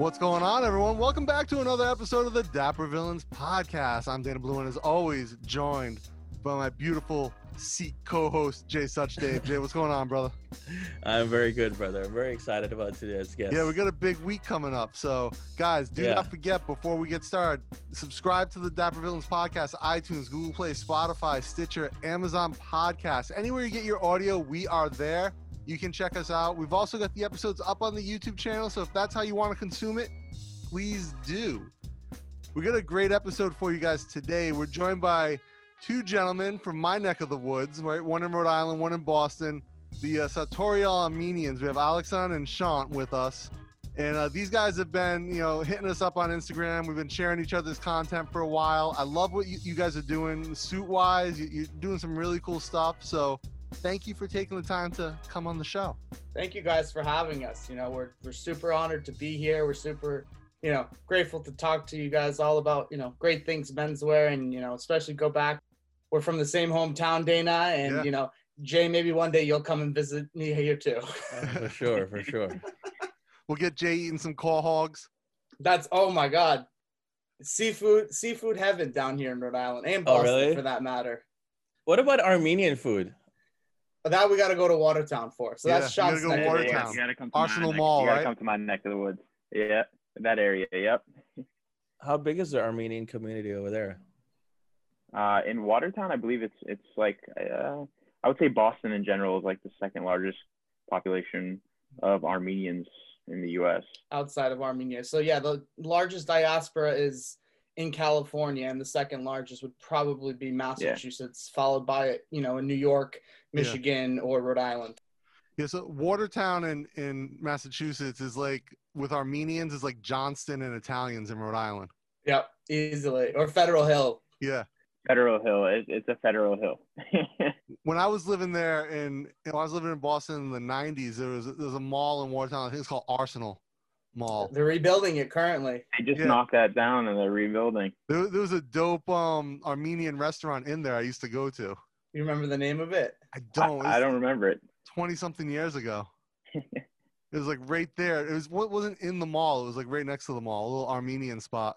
What's going on, everyone? Welcome back to another episode of the Dapper Villains podcast. I'm Dana Blue, and as always, joined by my beautiful seat co-host Jay Such Dave. Jai, what's going on, brother? I'm very good, brother. I'm very excited about today's guest. Yeah, we got a big week coming up. So, guys, do Yeah. not forget before we get started, subscribe to the Dapper Villains podcast, iTunes, Google Play, Spotify, Stitcher, Amazon Podcast. Anywhere you get your audio, we are there. You can check us out. We've also got the episodes up on the YouTube channel. So if that's how you want to consume it, please do. We got a great episode for you guys today. We're joined by two gentlemen from my neck of the woods, right? One in Rhode Island, one in Boston. The uh, Sartorial Armenians. We have Alexan and Shant with us. And uh, these guys have been, you know, hitting us up on Instagram. We've been sharing each other's content for a while. I love what you, you guys are doing suit wise. You, you're doing some really cool stuff. So thank you for taking the time to come on the show. thank you guys for having us. You know, we're we're super honored to be here. We're super, you know, grateful to talk to you guys all about, you know, great things menswear and, you know, especially go back. We're from the same hometown, Dana, and Yeah. you know, Jai, maybe one day you'll come and visit me here too. for sure, for sure. We'll get Jai eating some quahogs. That's oh my god. Seafood seafood heaven down here in Rhode Island and Oh, Boston really? for that matter. What about Armenian food? But that we gotta go to Watertown for. So that's Yeah, you gotta go neck to of the Watertown. woods. You gotta come to Arsenal my neck- Mall, You gotta right? come to my neck of the woods. Yeah, that area. Yep. How big is the Armenian community over there? Uh, in Watertown, I believe it's it's like uh, I would say Boston in general is like the second largest population of Armenians in the U.S. outside of Armenia. So yeah, the largest diaspora is in California, and the second largest would probably be Massachusetts, followed by you know in New York, Yeah. Michigan, or Rhode Island. Yeah, so Watertown in, in Massachusetts is like with Armenians is like Johnston and Italians in Rhode Island. Yep, easily. Or Federal Hill. Yeah. Federal Hill. It, it's a federal hill. When I was living there in you know, I was living in Boston in the nineties, there was there was a mall in Watertown, I think it's called Arsenal Mall. They're rebuilding it currently. they just Yeah. knocked that down and they're rebuilding. There, there was a dope um Armenian restaurant in there I used to go to. You remember the name of it? I don't I, I don't remember it. twenty something years ago. it was like right there. It was what wasn't in the mall, it was like right next to the mall, a little Armenian spot.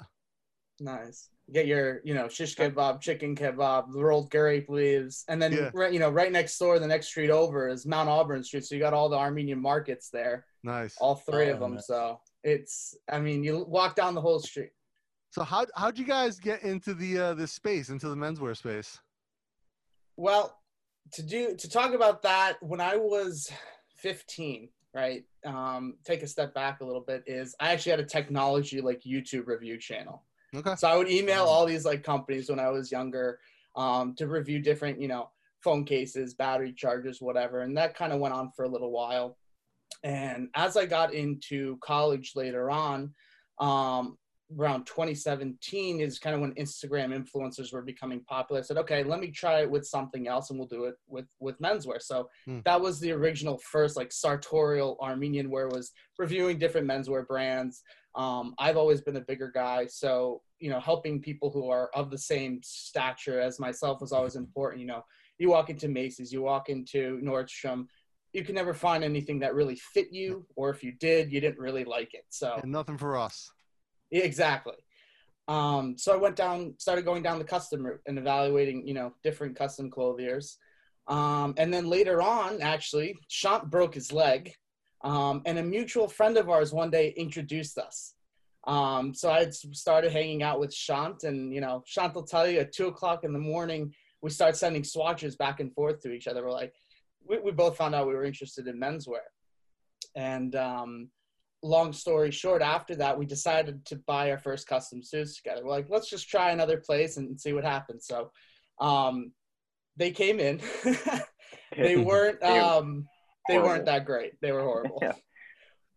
Nice. Get your, you know, shish kebab, chicken kebab, the rolled grape leaves, and then Yeah. right, you know, right next door, the next street over is Mount Auburn Street. So you got all the Armenian markets there, Nice. all three of Oh, them. nice. So it's, I mean, you walk down the whole street. So how how'd you guys get into the uh this space, into the menswear space? Well, to do to talk about that, when I was 15, right? Um, take a step back a little bit. Is I actually had a technology like YouTube review channel. Okay. So I would email all these like companies when I was younger um, to review different, you know, phone cases, battery chargers, whatever, and that kind of went on for a little while. And as I got into college later on, um, around 2017 is kind of when Instagram influencers were becoming popular. I said, okay, let me try it with something else, and we'll do it with with menswear. So Hmm. that was the original first like sartorial Armenian wear was reviewing different menswear brands. Um, I've always been a bigger guy, so you know, helping people who are of the same stature as myself was always important. You know, you walk into Macy's, you walk into Nordstrom, you can never find anything that really fit you, or if you did, you didn't really like it. So And nothing for us. Exactly. Um, so I went down, started going down the custom route and evaluating, you know, different custom clothiers. Um, and then later on, actually, Shant broke his leg. Um, and a mutual friend of ours one day introduced us. Um, so I started hanging out with Shant, and you know, Shant will tell you at two o'clock in the morning, we start sending swatches back and forth to each other. We're like, we, we both found out we were interested in menswear. And um, long story short, after that, we decided to buy our first custom suits together. We're like, let's just try another place and see what happens. So um, they came in. they weren't um, they weren't that great. They were horrible.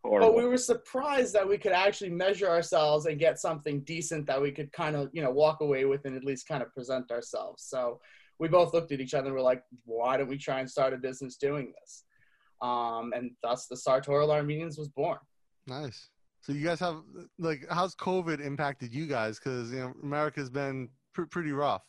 Yeah. But we were surprised that we could actually measure ourselves and get something decent that we could kind of, you know, walk away with and at least kind of present ourselves. So we both looked at each other and were like, why don't we try and start a business doing this? Um, and thus the Sartorial Armenians was born. Nice. So you guys have like, how's COVID impacted you guys? Because you know America's been pr- pretty rough.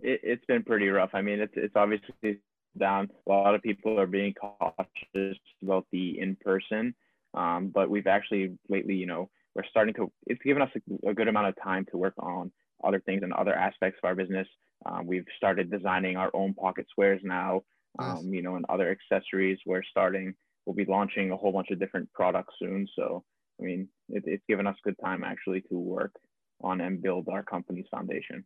it, it's been pretty rough. I mean, it's it's obviously down. A lot of people are being cautious about the in person, um, but we've actually lately, you know, we're starting to. It's given us a, a good amount of time to work on other things and other aspects of our business. Um, we've started designing our own pocket squares now, um, Nice. you know, and other accessories. We're starting. We'll be launching a whole bunch of different products soon. So, I mean, it, it's given us good time actually to work on and build our company's foundation.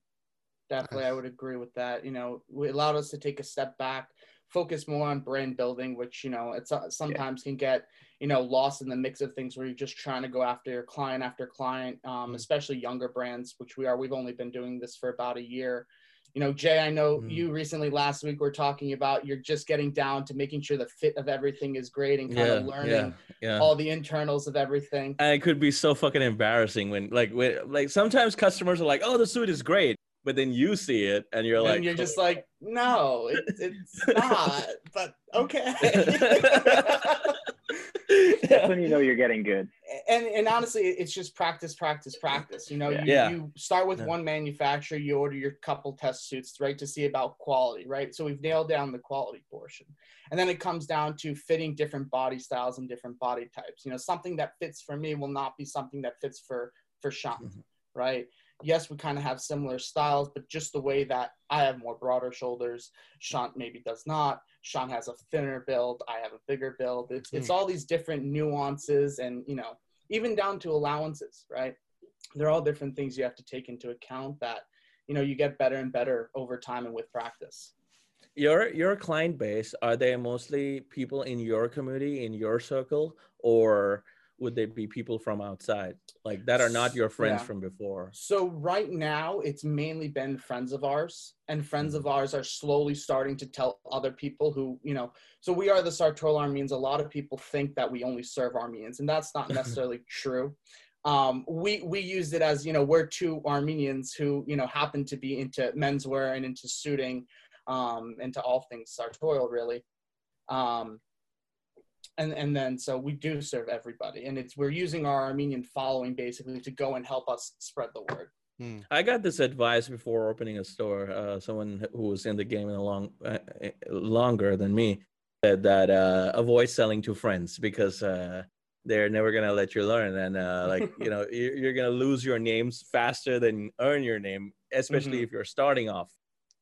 Definitely, I would agree with that. You know, it allowed us to take a step back, focus more on brand building, which you know, it's uh, sometimes can get you know lost in the mix of things where you're just trying to go after your client after client, um, Mm. especially younger brands, which we are. We've only been doing this for about a year. You know, Jai, I know Mm. you recently last week were talking about you're just getting down to making sure the fit of everything is great and kind Yeah, of learning yeah, yeah. all the internals of everything. and it could be so fucking embarrassing when like when, like sometimes customers are like oh the suit is great but then you see it and you're like and you're just like, no, it, it's not. But okay. That's when you know you're getting good. and and honestly, it's just practice, practice, practice. You know, Yeah. you, Yeah. you start with Yeah. one manufacturer, you order your couple test suits, right, to see about quality, right? So we've nailed down the quality portion, and then it comes down to fitting different body styles and different body types. You know, something that fits for me will not be something that fits for for Shant, Mhm. right? Yes, we kind of have similar styles, but just the way that I have more broader shoulders, Shant maybe does not. Shant has a thinner build. I have a bigger build. It's it's hmm. all these different nuances, and you know, even down to allowances, right? They're all different things you have to take into account. That you know, you get better and better over time and with practice. your your client base are they mostly people in your community in your circle or would they be people from outside like that are not your friends Yeah. from before So right now, it's mainly been friends of ours, and friends of ours are slowly starting to tell other people who, you know, so we are the Sartorial Armenians. A lot of people think that we only serve Armenians, and that's not necessarily true. Um, we we used it as you know we're two Armenians who you know happen to be into menswear and into suiting, um, into all things sartorial really. Um, and and then so we do serve everybody, and it's we're using our Armenian following basically to go and help us spread the word. I got this advice before opening a store. Uh, someone who was in the game in a long uh, uh, longer than me said that uh, avoid selling to friends because uh, they're never gonna let you learn, and uh, like you know you're, you're gonna lose your names faster than earn your name, especially Mhm. if you're starting off.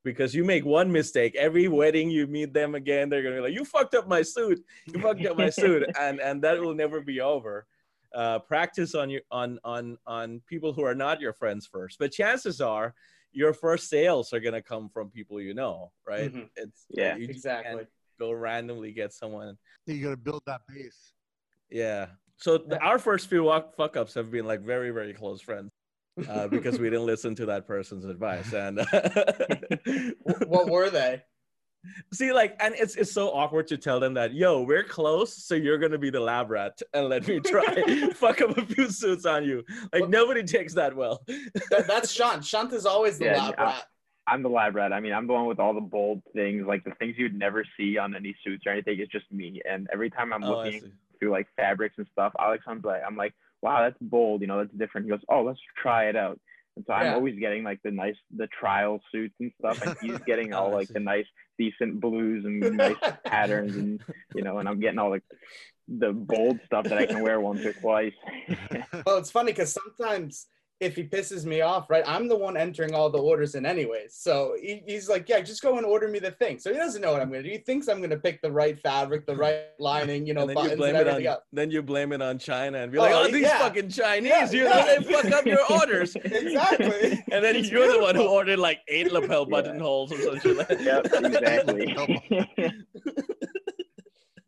Because you make one mistake, every wedding you meet them again, they're gonna be like, "You fucked up my suit. You fucked up my suit," and and that will never be over uh, practice on your on on on people who are not your friends first but chances are your first sales are going to come from people you know right Mhm. it's Yeah. you Exactly. can't go randomly get someone You got to build that base. yeah so the, our first few walk, fuck ups have been like very very close friends uh, because we didn't listen to that person's advice and what were they? see like and it's it's so awkward to tell them that yo we're close so you're gonna be the lab rat and let me try fuck up a few suits on you like Well- nobody takes that well That, that's Shant. Shant is always the Yeah, lab I- rat. I'm the lab rat. I mean, I'm the one with all the bold things, like the things you'd never see on any suits or anything. It's just me. And every time I'm Oh, looking through like fabrics and stuff, Alex, I'm like, I'm like, wow, that's bold. You know, that's different. He goes, oh, let's try it out. And so I'm Yeah. always getting like the nice, the trial suits and stuff, and he's getting all like the nice, decent blues and nice patterns, and you know, and I'm getting all like the bold stuff that I can wear once or twice. Well, it's funny because sometimes if he pisses me off, right, I'm the one entering all the orders in anyways. So he, he's like, yeah, just go and order me the thing. So he doesn't know what I'm going to do. He thinks I'm going to pick the right fabric, the right lining, you know, and then you blame and it everything on else. then you blame it on China and be like, Oh, oh, these yeah. fucking Chinese, Yeah, you yeah. know, they fuck up your orders. Exactly. and then It's you're the one who ordered like eight lapel Yeah. buttonholes or something like that. yep, exactly.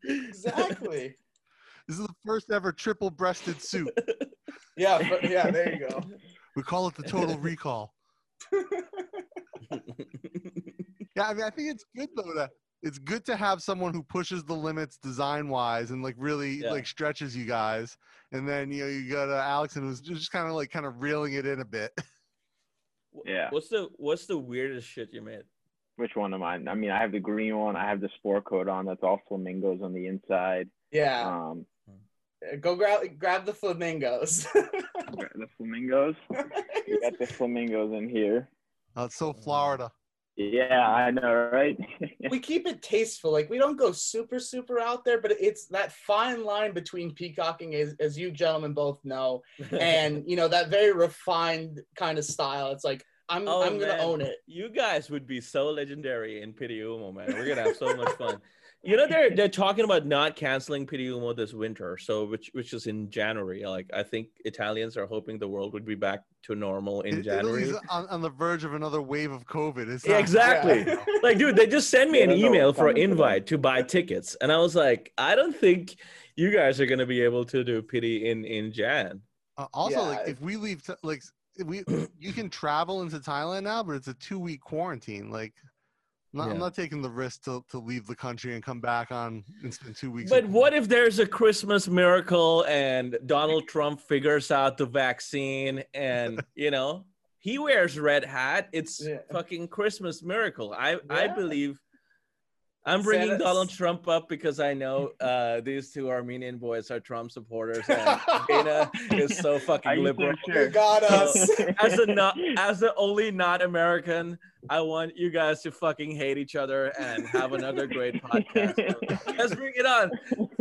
Exactly. This is the first ever triple breasted suit. Yeah, but, yeah, there you go. We call it the total recall. Yeah, I mean, I think it's good though to it's good to have someone who pushes the limits design wise and like really Yeah. like stretches you guys. And then you know you go to Alexan who's just kind of like kind of reeling it in a bit. Yeah. What's the what's the weirdest shit you made? Which one am I? I mean, I have the green one. I have the sport coat on. That's all flamingos on the inside. Yeah, Um, go grab grab the flamingos. the flamingos. We got the flamingos in here. Oh, it's so Florida. Yeah, I know, right? we keep it tasteful. Like we don't go super super out there, but it's that fine line between peacocking, as, as you gentlemen both know, and you know that very refined kind of style. It's like I'm Oh, I'm gonna man. own it. You guys would be so legendary in Pitti Uomo, man. We're gonna have so much fun. You know, they're they're talking about not canceling Pitti Uomo this winter, so which which is in January. Like I think Italians are hoping the world would be back to normal in It- January. On, on the verge of another wave of COVID. It's Yeah, not- exactly. Yeah. like, dude, they just sent me an email for an coming for them. invite to buy tickets, and I was like, I don't think you guys are gonna be able to do Pitti in in Jan. Uh, also, like if we leave, t- like we you can travel into Thailand now, but it's a two week quarantine. Like, I'm not, I'm not taking the risk to, to leave the country and come back on and spend two weeks. But what if there's a Christmas miracle and Donald Trump figures out the vaccine and you know he wears red hat? It's Yeah. fucking Christmas miracle. I I believe. I'm bringing Santa's- Donald Trump up because I know uh, these two Armenian boys are Trump supporters, and Dana is so fucking you liberal. so You sure? got us. As a not, as the only not American, I want you guys to fucking hate each other and have another great podcast. So let's bring it on.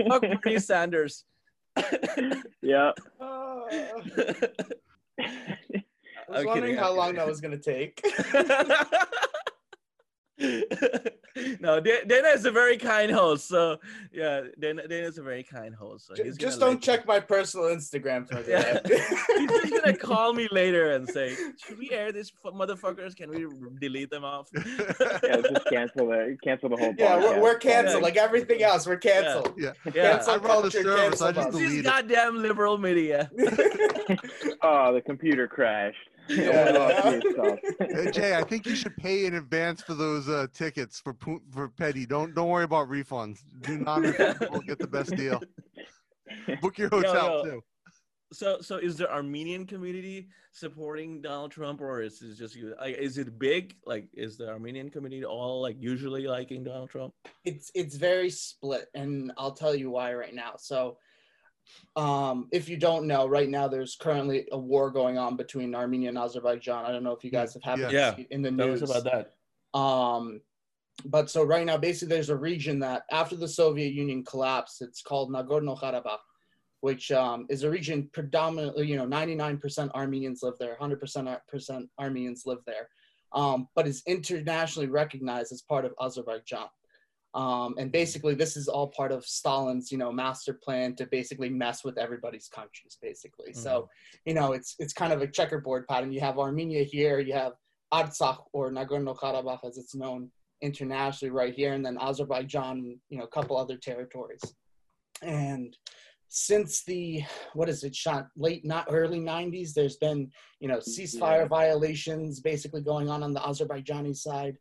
Fuck Bernie Sanders. yeah. Uh, I'm I was wondering kidding, how long kidding. that was gonna take. no, Dana is a very kind host. So yeah, Dana, Dana is a very kind host. So J- he's Just don't let check my personal Instagram for Yeah. He's just gonna call me later and say, "Should we air these f- motherfuckers? Can we delete them off?" Yeah, just cancel it. Cancel the whole yeah, we're, we're canceled. Yeah. Like everything else, we're canceled. yeah, Yeah, Cancel I run the culture, server, so I just us. these goddamn liberal media. Oh, the computer crashed. Yeah. Geez, so- Hey, Jai, I think you should pay in advance for those uh, tickets for for Pitti. Don't don't worry about refunds. Do non-refundable. Get the best deal. Book your hotel yo. too. So, so is the Armenian community supporting Donald Trump, or is it just you? Like, is it big? Like, is the Armenian community all like usually liking Donald Trump? it's it's very split and i'll tell you why right now so um if you don't know right now there's currently a war going on between armenia and azerbaijan i don't know if you guys have happened Yeah. to see in the news us about that. um but so right now basically there's a region that after the soviet union collapsed it's called nagorno-karabakh which um, is a region predominantly you know 99% armenians live there 100% Ar- percent armenians live there um, but is internationally recognized as part of azerbaijan um, and basically this is all part of stalin's you know master plan to basically mess with everybody's countries basically. So you know it's it's kind of a checkerboard pattern. You have armenia here you have artsakh or nagorno-karabakh as it's known internationally right here and then azerbaijan you know a couple other territories. And since the what is it shot late not early 90s there's been you know ceasefire Yeah. violations basically going on on the azerbaijani side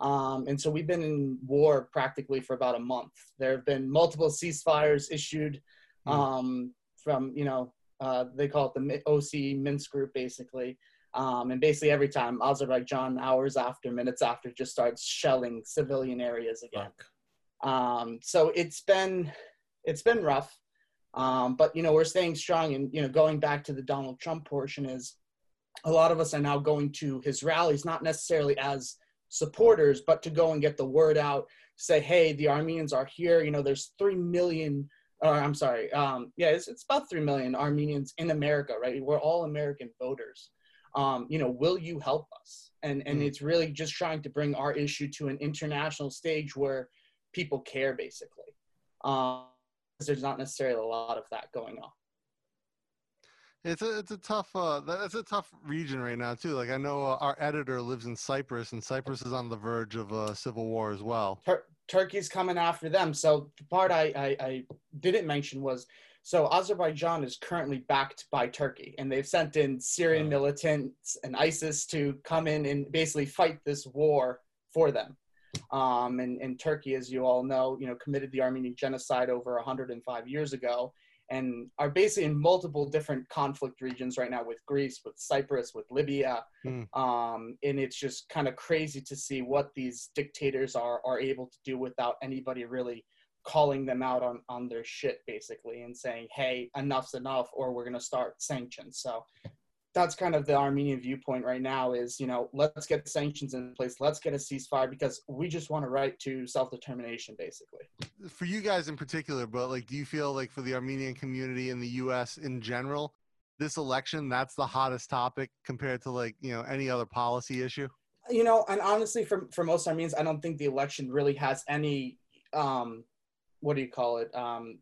um, and so we've been in war practically for about a month there have been multiple ceasefires issued Hmm. um, from you know uh, they call it the oc minsk group basically um, and basically every time azerbaijan hours after minutes after just starts shelling civilian areas again um, so it's been it's been rough, um, but you know we're staying strong. And you know, going back to the Donald Trump portion is a lot of us are now going to his rallies, not necessarily as supporters, but to go and get the word out. Say, hey, the Armenians are here. You know, there's three million. Or I'm sorry, um, yeah, it's, it's about three million Armenians in America, right? We're all American voters. Um, you know, will you help us? And and Mm. it's really just trying to bring our issue to an international stage where people care basically um there's not necessarily a lot of that going on It's a it's a tough uh that's a tough region right now too. Like I know uh, our editor lives in Cyprus, and Cyprus is on the verge of a civil war as well. Tur- turkey's coming after them so the part I, I i didn't mention was so azerbaijan is currently backed by turkey and they've sent in syrian Oh. militants and isis to come in and basically fight this war for them um, and, and turkey as you all know you know committed the armenian genocide over 105 years ago and are basically in multiple different conflict regions right now with Greece, with Cyprus, with Libya. Hmm. Um, and it's just kind of crazy to see what these dictators are are able to do without anybody really calling them out on on their shit basically and saying, "Hey, enough's enough," or we're gonna start sanctions. So that's kind of the Armenian viewpoint right now is, you know, let's get sanctions in place. Let's get a ceasefire because we just want a right to self-determination, basically. For you guys in particular, but like, do you feel like for the Armenian community in the U.S. in general, this election that's the hottest topic compared to like you know any other policy issue? You know, and honestly, for for most Armenians, I don't think the election really has any, um, what do you call it? Um,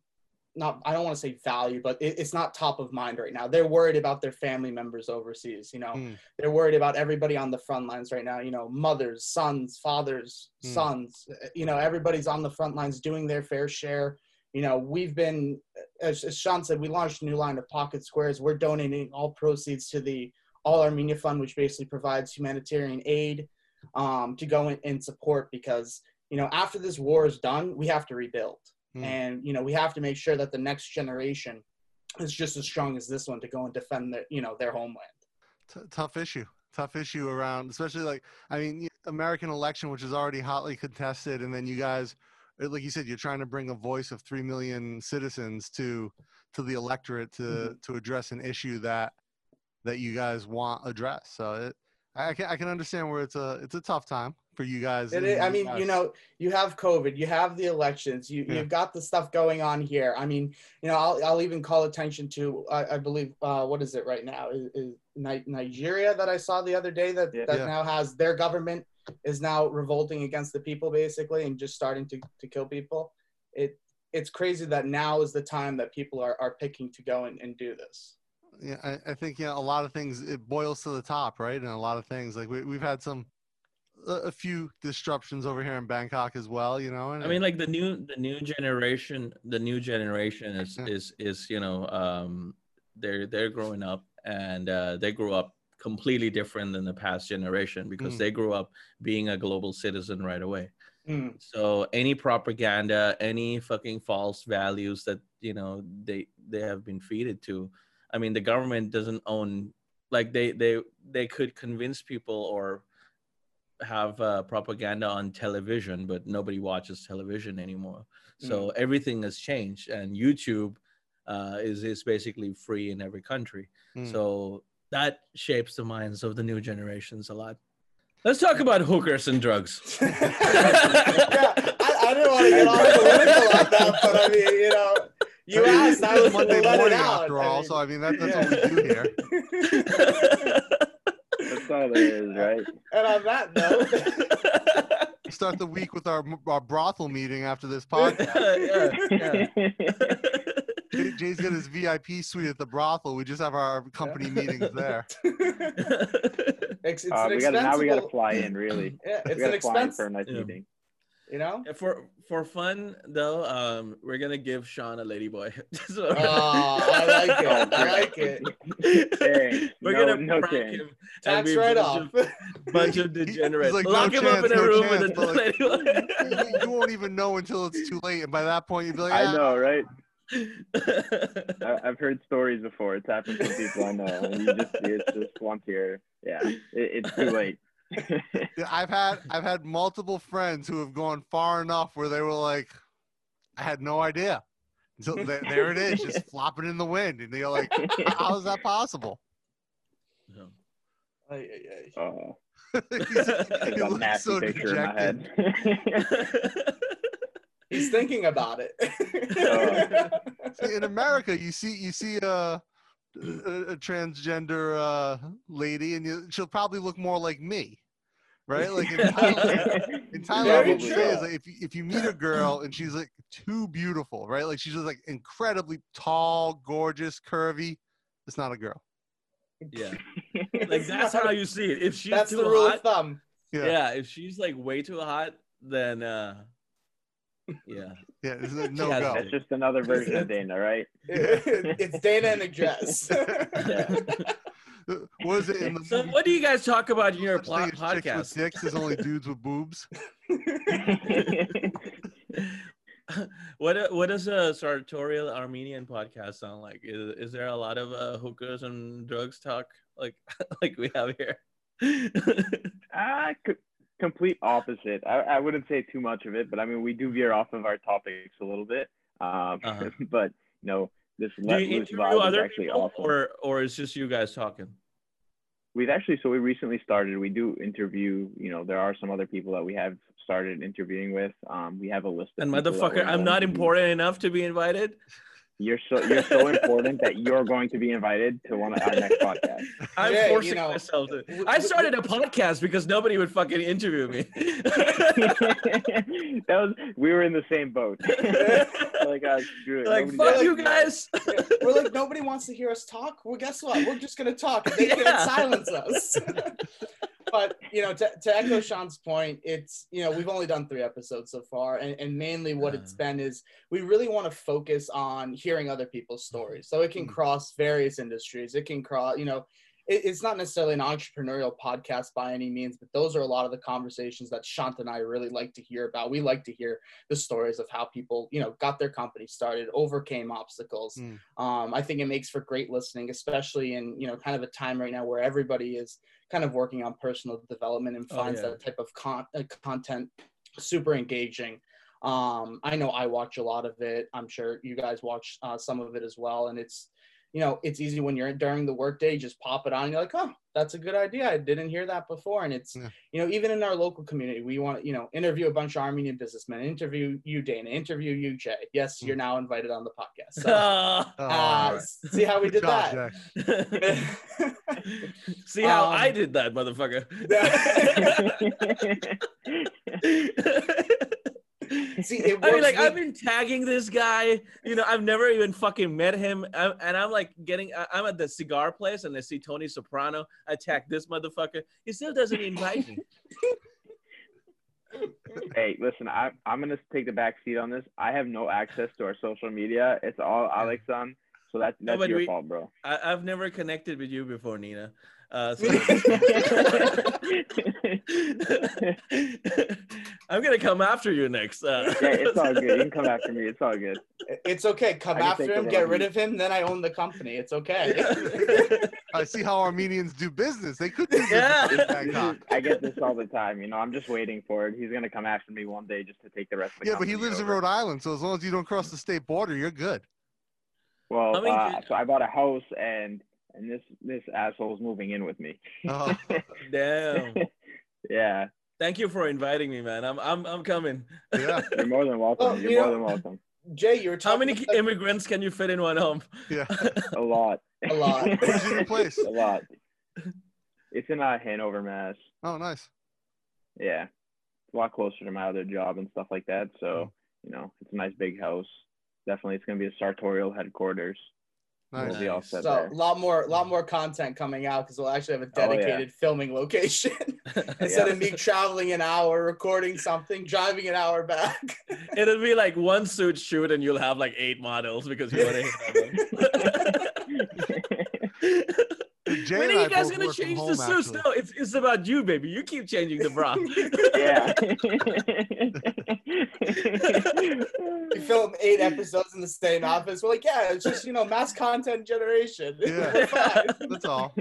not I don't want to say value, but it, it's not top of mind right now. They're worried about their family members overseas. You know, Mm. they're worried about everybody on the front lines right now. You know, mothers, sons, fathers, Mm. sons. You know, everybody's on the front lines doing their fair share. You know, we've been, as, as Shant said, we launched a new line of pocket squares. We're donating all proceeds to the All Armenia Fund, which basically provides humanitarian aid um, to go in and support because you know after this war is done, we have to rebuild Hmm. and you know we have to make sure that the next generation is just as strong as this one to go and defend their you know their homeland T- tough issue. Tough issue around, especially like I mean, American election, which is already hotly contested, and then you guys, uh, like you said, you're trying to bring a voice of three million citizens to to the electorate to Mhm. to address an issue that that you guys want addressed. So it, I I can I can understand where it's a it's a tough time for you guys. It in is- the i mean US. you know you have covid you have the elections you, Yeah. you've got the stuff going on here i mean you know i'll, I'll even call attention to i, I believe uh, what is it right now is, is nigeria that i saw the other day that, Yeah. that Yeah. now has their government is now revolting against the people basically and just starting to, to kill people it it's crazy that now is the time that people are, are picking to go and, and do this yeah, I, I think yeah, a lot of things it boils to the top, right? And a lot of things like we we've had some a, a few disruptions over here in Bangkok as well, you know. And I mean, like the new the new generation, the new generation is Yeah. is is you know um, they're they're growing up and uh, they grew up completely different than the past generation because Mm. they grew up being a global citizen right away. Mm. So any propaganda, any fucking false values that you know they they have been feeded to, I mean, the government doesn't own like they they they could convince people or have uh, propaganda on television, but nobody watches television anymore. So everything has changed, and YouTube uh, is is basically free in every country. Mm. So that shapes the minds of the new generations a lot. Let's talk about hookers and drugs. yeah, I, I didn't want to get all political like that, but I mean, you know, you asked, I was Monday let it morning out. after I all. mean, so I mean, that, that's yeah. what we do here. That's all there is, right? and on that note, We start the week with our our brothel meeting after this podcast. yeah, yeah. Jai, Jai's got his VIP suite at the brothel. We just have our company meetings there. it's, it's Uh, we gotta, now we got to fly in, really. Yeah, We got an to fly in expense, for a nice Yeah. meeting. You know. for for fun though, um, we're gonna give Shant a ladyboy. So- Oh, I like it. I like it. Hey, We're no- gonna no prank kidding. him. Tax right bunch off. of- bunch of degenerates. like, Lock no him up in a no room chance, with a but, like, lady. you, you won't even know until it's too late, and by that point, you'll be like, I "Ah, know, right? I, I've heard stories before. It's happened to people I know. And you just, it's just once you're, yeah, it, it's too late. Yeah, I've had I've had multiple friends who have gone far enough where they were like, I had no idea. So th- there it is, just flopping in the wind, and you're like, how is that possible? No. Ay, ay, ay. Oh, He's- he a looks nasty so picture in my dejected. head. He's thinking about it. See, in America, you see you see a, a, a transgender uh, lady, and you, she'll probably look more like me, right? Like in Thailand, in Thailand, what we say is like if you, if you meet a girl and she's like too beautiful, right? Like she's just like incredibly tall, gorgeous, curvy. It's not a girl. yeah, like that's how you see it. If she's That's too the rule hot, of thumb. Yeah, yeah. If she's like way too hot, then uh, yeah. Yeah, it's a no has go. That's just another version of Dana, right? it's Dana in a dress. What is it in the So movie? what do you guys talk about in your Such thing pl- as with podcast? dicks is only dudes with boobs. what what does a sartorial Armenian podcast sound like? Is, is there a lot of uh, hookers and drugs talk like like we have here? Ah, c- complete opposite. I, I wouldn't say too much of it, but I mean, we do veer off of our topics a little bit. Um, Uh-huh. but you know, this do let you loose interview vibe is actually people, awesome. or or it's just you guys talking? we've actually so we recently started. We do interview. You know, there are some other people that we have started interviewing with. Um, we have a list. Of And motherfucker, I'm not important enough to be invited. You're so you're so important that you're going to be invited to one of our next podcasts. I'm Jai, you forcing know, myself to. w- I w- started a podcast because nobody would fucking interview me. that was we were in the same boat. like, uh, screw it. like fuck you us. guys. Yeah, We're like nobody wants to hear us talk. Well, guess what? We're just gonna talk. They Yeah. can't silence us. But you know, to, to echo Shant's point, it's you know we've only done three episodes so far, and, and mainly what it's been is we really want to focus on hearing other people's stories. So it can Mm. cross various industries. It can cross, you know. It- It's not necessarily an entrepreneurial podcast by any means, but those are a lot of the conversations that Shant and I really like to hear about. We like to hear the stories of how people, you know, got their company started, overcame obstacles, Mm. um, I think it makes for great listening, especially in you know kind of a time right now where everybody is kind of working on personal development and Oh, finds yeah. that type of con- uh, content super engaging. Um, I know I watch a lot of it. I'm sure you guys watch uh, some of it as well, and it's you know it's easy when you're during the workday, just pop it on. And you're like, oh, that's a good idea. I didn't hear that before, and it's Yeah. you know even in our local community, we want you know interview a bunch of Armenian businessmen, interview you, Dana, interview you, Jai. Yes, Hmm. you're now invited on the podcast. So. Oh, uh, all right. see how we Good did job, that. See how Um, I did that, motherfucker. See, it I mean, like with- I've been tagging this guy. You know, I've never even fucking met him, I- and I'm like getting. I- I'm at the cigar place, and I see Tony Soprano. I tag this motherfucker. He still doesn't invite me. hey, listen, I, I'm gonna take the back seat on this. I have no access to our social media. It's all Alex on, so that's No, that's but your we- fault, bro. I, I've never connected with you before, Nina. Uh, so I'm gonna come after you next. Uh, yeah, it's all good. You can come after me. It's all good. it's okay. Come after him, get run. rid of him, then I own the company. It's okay. I see how Armenians do business. They could do business Yeah. in Bangkok. I get this all the time. You know, I'm just waiting for it. He's gonna come after me one day just to take the rest of the Yeah, but he company lives in. Rhode Island, so as long as you don't cross the state border, you're good. Well, uh, you- so I bought a house and and this this asshole's moving in with me. Oh. Damn. yeah, Thank you for inviting me, man. I'm I'm I'm coming. Yeah, you're more than welcome. Well, you're you more know- than welcome. Jay, you were How many about immigrants can you fit in one home? yeah. A lot. a lot. Where's your place? a lot. It's in uh, Hanover, Mass. Oh, nice. Yeah, it's a lot closer to my other job and stuff like that. Hmm. So you know, it's a nice big house. Definitely, it's gonna be a sartorial headquarters. Nice. We'll be all set So there. a lot more, a lot more content coming out because we'll actually have a Oh, yeah. dedicated filming location instead of me traveling an hour, recording something, driving an hour back. It'll be like one suit shoot, and you'll have like eight models because you want to hit them. Jai when are you guys gonna work from change the suits? actually. No, it's it's about you, baby. You keep changing the bra. Yeah We film eight episodes in the same office. We're like, yeah, it's just you know mass content generation. Yeah. That's all.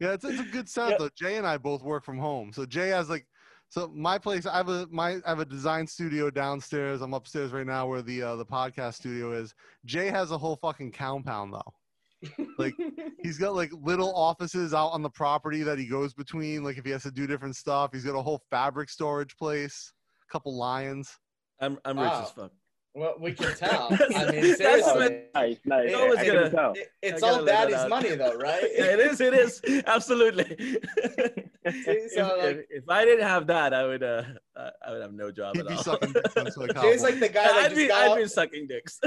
Yeah, it's, it's a good setup Yeah. though. Jai and I both work from home. So Jai has like, so my place. I have a my I have a design studio downstairs. I'm upstairs right now where the uh, the podcast studio is. Jai has a whole fucking compound though. Like he's got like little offices out on the property that he goes between. Like if he has to do different stuff, he's got a whole fabric storage place, a couple lions. I'm I'm rich Wow. as fuck. Well, we can tell. I mean, seriously, nice, nice. It I was gonna- tell. it- it's all daddy's out. money though, right? Yeah, it is. It is absolutely. if, so, like- if, if I didn't have that, I would uh I I would have no job He'd at be all. sucking dicks Jai's like the guy that I'd just be got I'd be sucking dicks.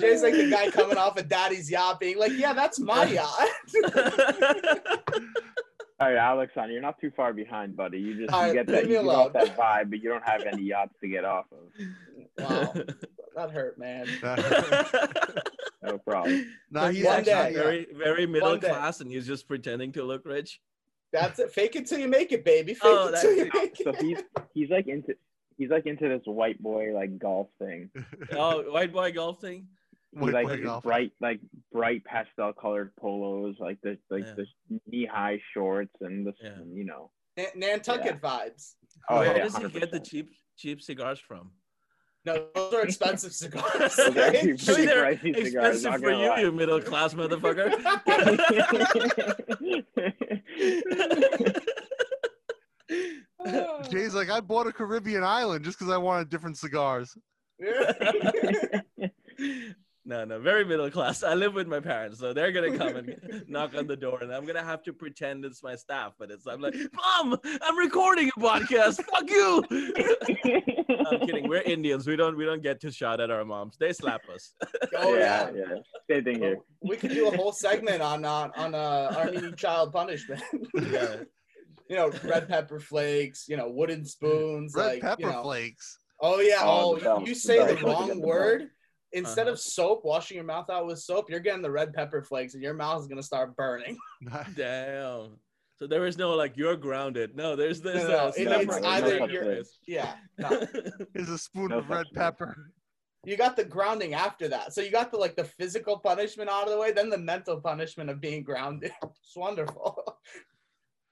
Jai's like the guy coming off of daddy's yacht being like, yeah, that's my yacht. All right, Alex, on you're not too far behind, buddy. You just you right, get that you get off that vibe, but you don't have any yachts to get off of. wow, that hurt, man. No problem. Nah, So he's he's One actually day. very very middle One day. class, and he's just pretending to look rich. That's it. Fake it till you make it, baby. Fake Oh, it till you that's- make So it. he's he's like into he's like into this white boy like golf thing. Oh, white boy golf thing. He White like boy these bright like bright pastel colored polos, like the like Yeah. the knee high shorts and the Yeah. you know. Nan- Nantucket vibes. Oh Where yeah, does he get the cheap cheap cigars from? No, those are expensive cigars. Those are right? actually I mean, they're pricey cigars, expensive for you, lie. you middle class motherfucker. Jai's like, I bought a Caribbean island just because I wanted different cigars. No, no, very middle class. I live with my parents, so they're gonna come and knock on the door, and I'm gonna have to pretend it's my staff. But it's I'm like, Mom, I'm recording a podcast. Fuck you. I'm kidding. We're Indians. We don't we don't get to shout at our moms. They slap us. oh yeah, yeah. yeah. Same thing here. We could do a whole segment on on on uh, Armenian child punishment. yeah. you know, red pepper flakes. You know, wooden spoons. Red like, pepper you know. flakes. Oh yeah. Oh, Oh, you- you say the wrong forget the word. Instead Uh-huh. of soap, washing your mouth out with soap, you're getting the red pepper flakes, and your mouth is gonna start burning. Damn. So there is no like you're grounded. No, there's this. No, no, uh, it- it's either No you're- such Yeah. No. thing. A spoon No of red pepper. You got the grounding after that. So you got the like the physical punishment out of the way, then the mental punishment of being grounded. It's wonderful.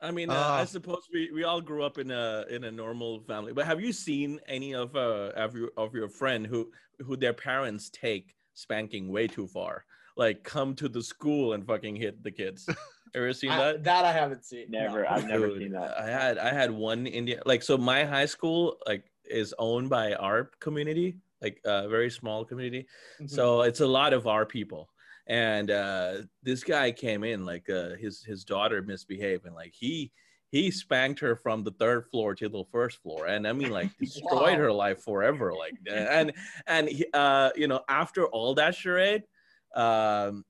I mean, uh, Ah. I suppose we, we all grew up in a in a normal family. But have you seen any of uh of your of your friend who who their parents take spanking way too far? Like come to the school and fucking hit the kids. Ever seen I- that? that I haven't seen. no. Never. I've never Dude, seen that. I had I had one Indian like so my high school like is owned by our community, like a very small community. Mhm. So it's a lot of our people. And uh, this guy came in like uh, his his daughter misbehaved and like he he spanked her from the third floor to the first floor and I mean like destroyed Wow. her life forever like and and he, uh you know after all that charade um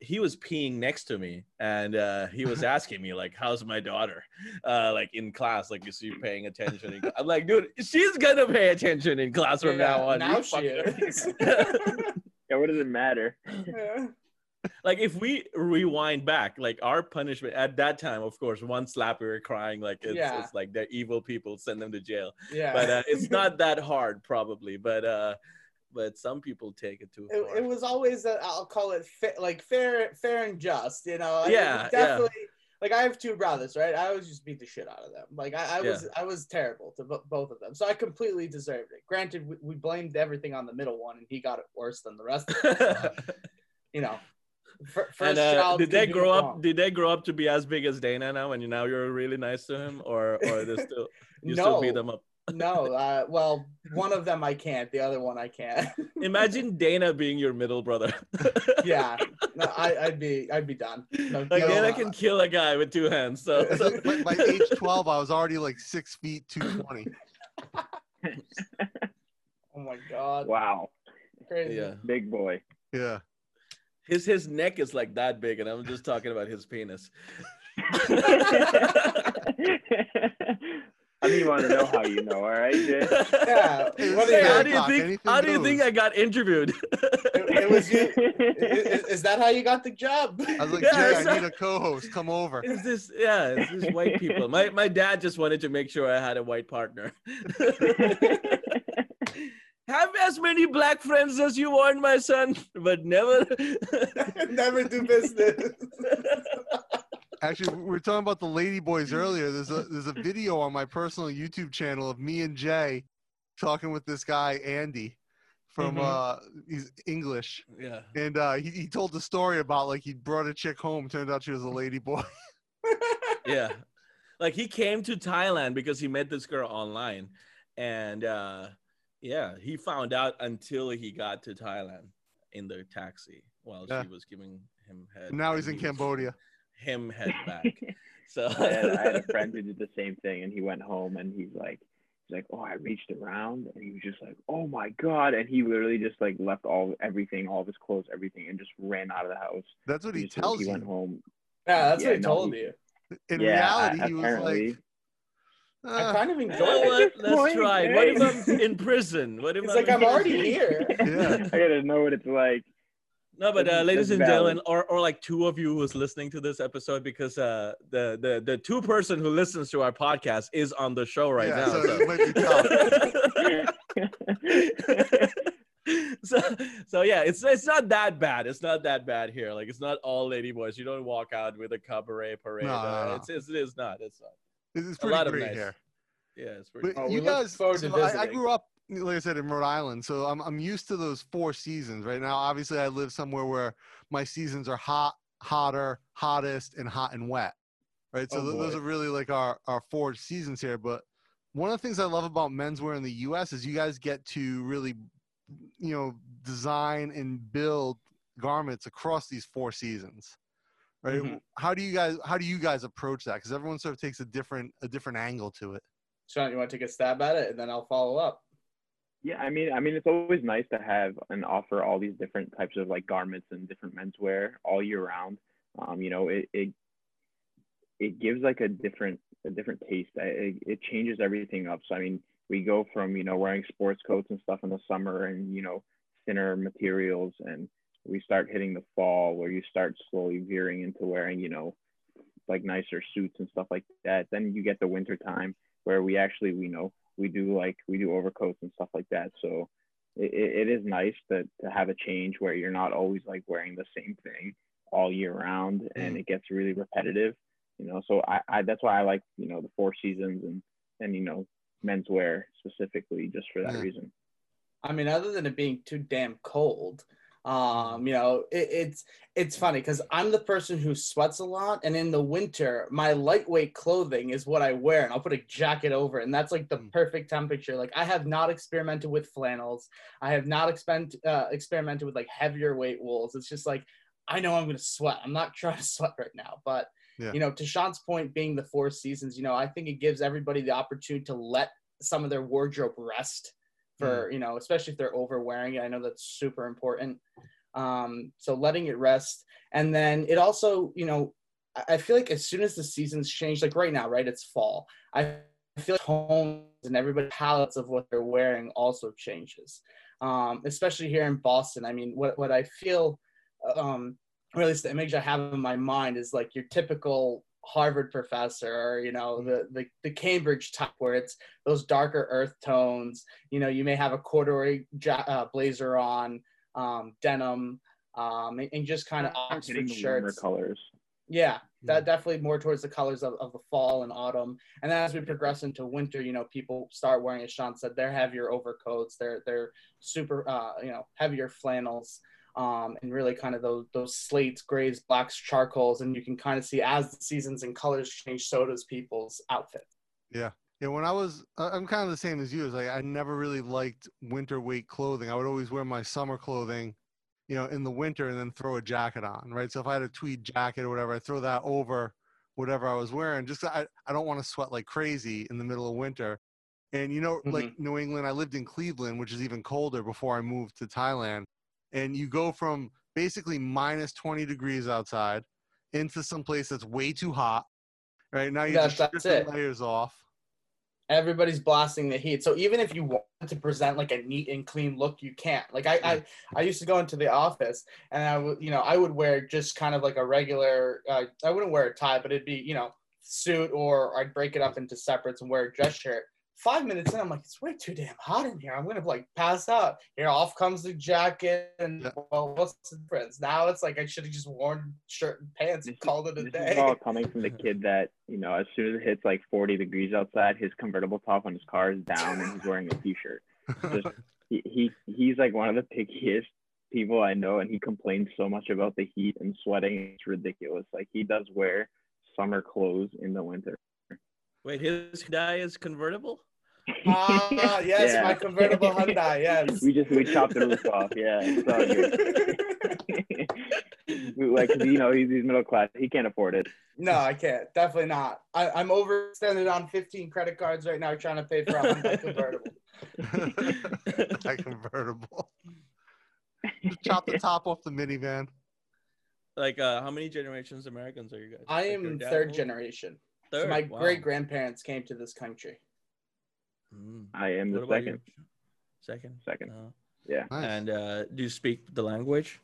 he was peeing next to me and uh he was asking me like how's my daughter uh like in class like is she paying attention i'm like dude she's gonna pay attention in class from Yeah, now on now she is. Yeah, what does it matter? Like if we rewind back like our punishment at that time of course one slap we were crying like it's, Yeah. it's like they're evil people send them to jail yeah. but uh, it's not that hard probably but uh but some people take it too it, far it was always i I'll call it fa- like fair fair and just you know It Yeah, yeah. definitely like I have two brothers right? I always just beat the shit out of them. Like I, I was I was terrible to bo- both of them. So I completely deserved it. Granted we, we blamed everything on the middle one and he got it worse than the rest of them you know fir- first and uh, child did they grow up wrong. did they grow up to be as big as dana now and now you're really nice to him or or they still you no. still beat them up no uh, well one of them I can't the other one I can't. Imagine dana being your middle brother. Yeah. No, I, I'd be I'd be done. No, like no, dana uh, can kill a guy with two hands so, so- by, by age 12, I was already like six feet, 220. oh my god. Wow, crazy. Yeah. Big boy. Yeah. his his neck is like that big and i'm just talking about his penis I don't even want to know how you know. All right, Jai. yeah what this is is how do you think anything how do you think i got interviewed It, it was you. Is, is that how you got the job? I was like, Yeah, Jai, I not- need a co-host. Come over. Is this, yeah, it's just white people. My my dad just wanted to make sure I had a white partner. Have as many black friends as you want, my son, but never. Never do business. Actually, we were talking about the Lady Boys earlier. There's a there's a video on my personal YouTube channel of me and Jay talking with this guy Andy from Mhm. uh he's English. yeah. And uh he, he told the story about like he brought a chick home, turned out she was a lady boy. yeah like he came to thailand because he met this girl online and uh yeah he found out until he got to thailand in the taxi while Yeah. she was giving him head now he's in Cambodia. Giving him head back so I had, I had a friend who did the same thing, and he went home and he's like, he's like, oh, I reached around, and he was just like, oh my god, and he literally just like left all everything, all of his clothes, everything, and just ran out of the house. That's what he just said tells he went home. Yeah, that's Yeah, what he no, told he- you. In yeah, reality, a- he was apparently. like, I "Uh, kind of enjoy it. what? At this Let's point, try. hey. What if I'm in prison? What if It's I'm like I'm already prison? here. yeah. I gotta know what it's like. No, but uh, ladies that's and gentlemen, or, or like two of you who's listening to this episode, because uh, the the the two person who listens to our podcast is on the show right Yeah, now. so so. it might be tough. so so yeah, it's it's not that bad. It's not that bad here. Like it's not all lady boys. You don't walk out with a cabaret parade. No, no, uh, no. It's, it's it is not. It's not. It's, it's A lot pretty of great nice. here. Yeah, it's pretty. But we you look guys, to I, I grew up like I said, in Rhode Island, so I'm I'm used to those four seasons. Right now, obviously, I live somewhere where my seasons are hot, hotter, hottest, and hot and wet. Right, so Oh, those are really like our our four seasons here. But one of the things I love about menswear in the U.S. is you guys get to really, you know, design and build garments across these four seasons. Right? Mhm. How do you guys how do you guys approach that? Because everyone sort of takes a different a different angle to it. Shant, you want to take a stab at it, and then I'll follow up. Yeah, I mean, I mean, it's always nice to have and offer all these different types of like garments and different menswear all year round. Um, you know, it it it gives like a different a different taste. It, it changes everything up. So I mean, we go from you know wearing sports coats and stuff in the summer and you know thinner materials, and we start hitting the fall where you start slowly veering into wearing you know like nicer suits and stuff like that. Then you get the winter time where we actually we know we do like we do overcoats and stuff like that. So it, it is nice that to have a change where you're not always like wearing the same thing all year round and mm. it gets really repetitive. You know, so I, I that's why I like you know the four seasons and and you know menswear specifically just for that Yeah. reason. I mean, other than it being too damn cold, um, you know, it, it's it's funny because I'm the person who sweats a lot, and in the winter, my lightweight clothing is what I wear, and I'll put a jacket over, and that's like the Mm. perfect temperature. Like I have not experimented with flannels, I have not expend, uh, experimented with like heavier weight wools. It's just like I know I'm gonna sweat. I'm not trying to sweat right now, but Yeah. you know, to Shant's point, being the four seasons, you know, I think it gives everybody the opportunity to let some of their wardrobe rest for you know especially if they're over wearing it. I know that's super important. Um so letting it rest. And then it also you know I- feel like as soon as the seasons change like right now right it's fall i feel like homes and everybody's palettes of what they're wearing also changes. Um especially here in boston i mean what what i feel um or at least the image i have in my mind is like your typical harvard professor or you know the, the the cambridge type where it's those darker earth tones. You know, you may have a corduroy ja- uh, blazer on, um, denim, um, and, and just kind of Oxford shirts. colors. Yeah, that definitely more towards the colors of, of the fall and autumn. And then as we progress into winter, you know, people start wearing, as Shant said, they're heavier overcoats. They're they're super, uh, you know, heavier flannels. Um, and really kind of those those slates, grays, blacks, charcoals, and you can kind of see as the seasons and colors change, so does people's outfits. Yeah, Yeah. when I was, I'm kind of the same as you. It's like I never really liked winter weight clothing. I would always wear my summer clothing, you know, in the winter and then throw a jacket on, right? So if I had a tweed jacket or whatever, I throw that over whatever I was wearing. Just I, I don't want to sweat like crazy in the middle of winter. And you know, like New England, I lived in Cleveland, which is even colder before I moved to Thailand. And you go from basically minus 20 degrees outside into some place that's way too hot. Right now, you That's- just that's it. layers off. everybody's blasting the heat. So even if you want to present like a neat and clean look, you can't. Like I, I, I used to go into the office and I would, you know, I would wear just kind of like a regular. Uh, I wouldn't wear a tie, but it'd be, you know, suit or I'd break it up into separates and wear a dress shirt. Five minutes in, I'm like, it's way too damn hot in here. I'm gonna like pass out. Here, off comes the jacket, and Yeah. well, what's the difference? Now it's like I should have just worn shirt and pants and This is- called it a This day. is all coming from the kid that you know, as soon as it hits like 40 degrees outside, his convertible top on his car is down and he's wearing a t-shirt. Just he, he he's like one of the pickiest people I know, and he complains so much about the heat and sweating. It's ridiculous. Like he does wear summer clothes in the winter. Wait, his Hyundai is convertible? Ah, yes, Yeah. my convertible Hyundai. Yes. we just we chopped the roof off. Yeah, it's all. We- like 'cause, you know he's, he's middle class. He can't afford it. No, I can't. Definitely not. I, I'm overextended on 15 credit cards right now trying to pay for a Hyundai convertible. that convertible. Just chop the top off the minivan. Like, uh, how many generations Americans are you guys? I Like, am dad third generation. Third. So my wow. great grandparents came to this country. Mm. I am the What about second. you? Second. Second. Uh, Yeah. Nice. And uh, do you speak the language?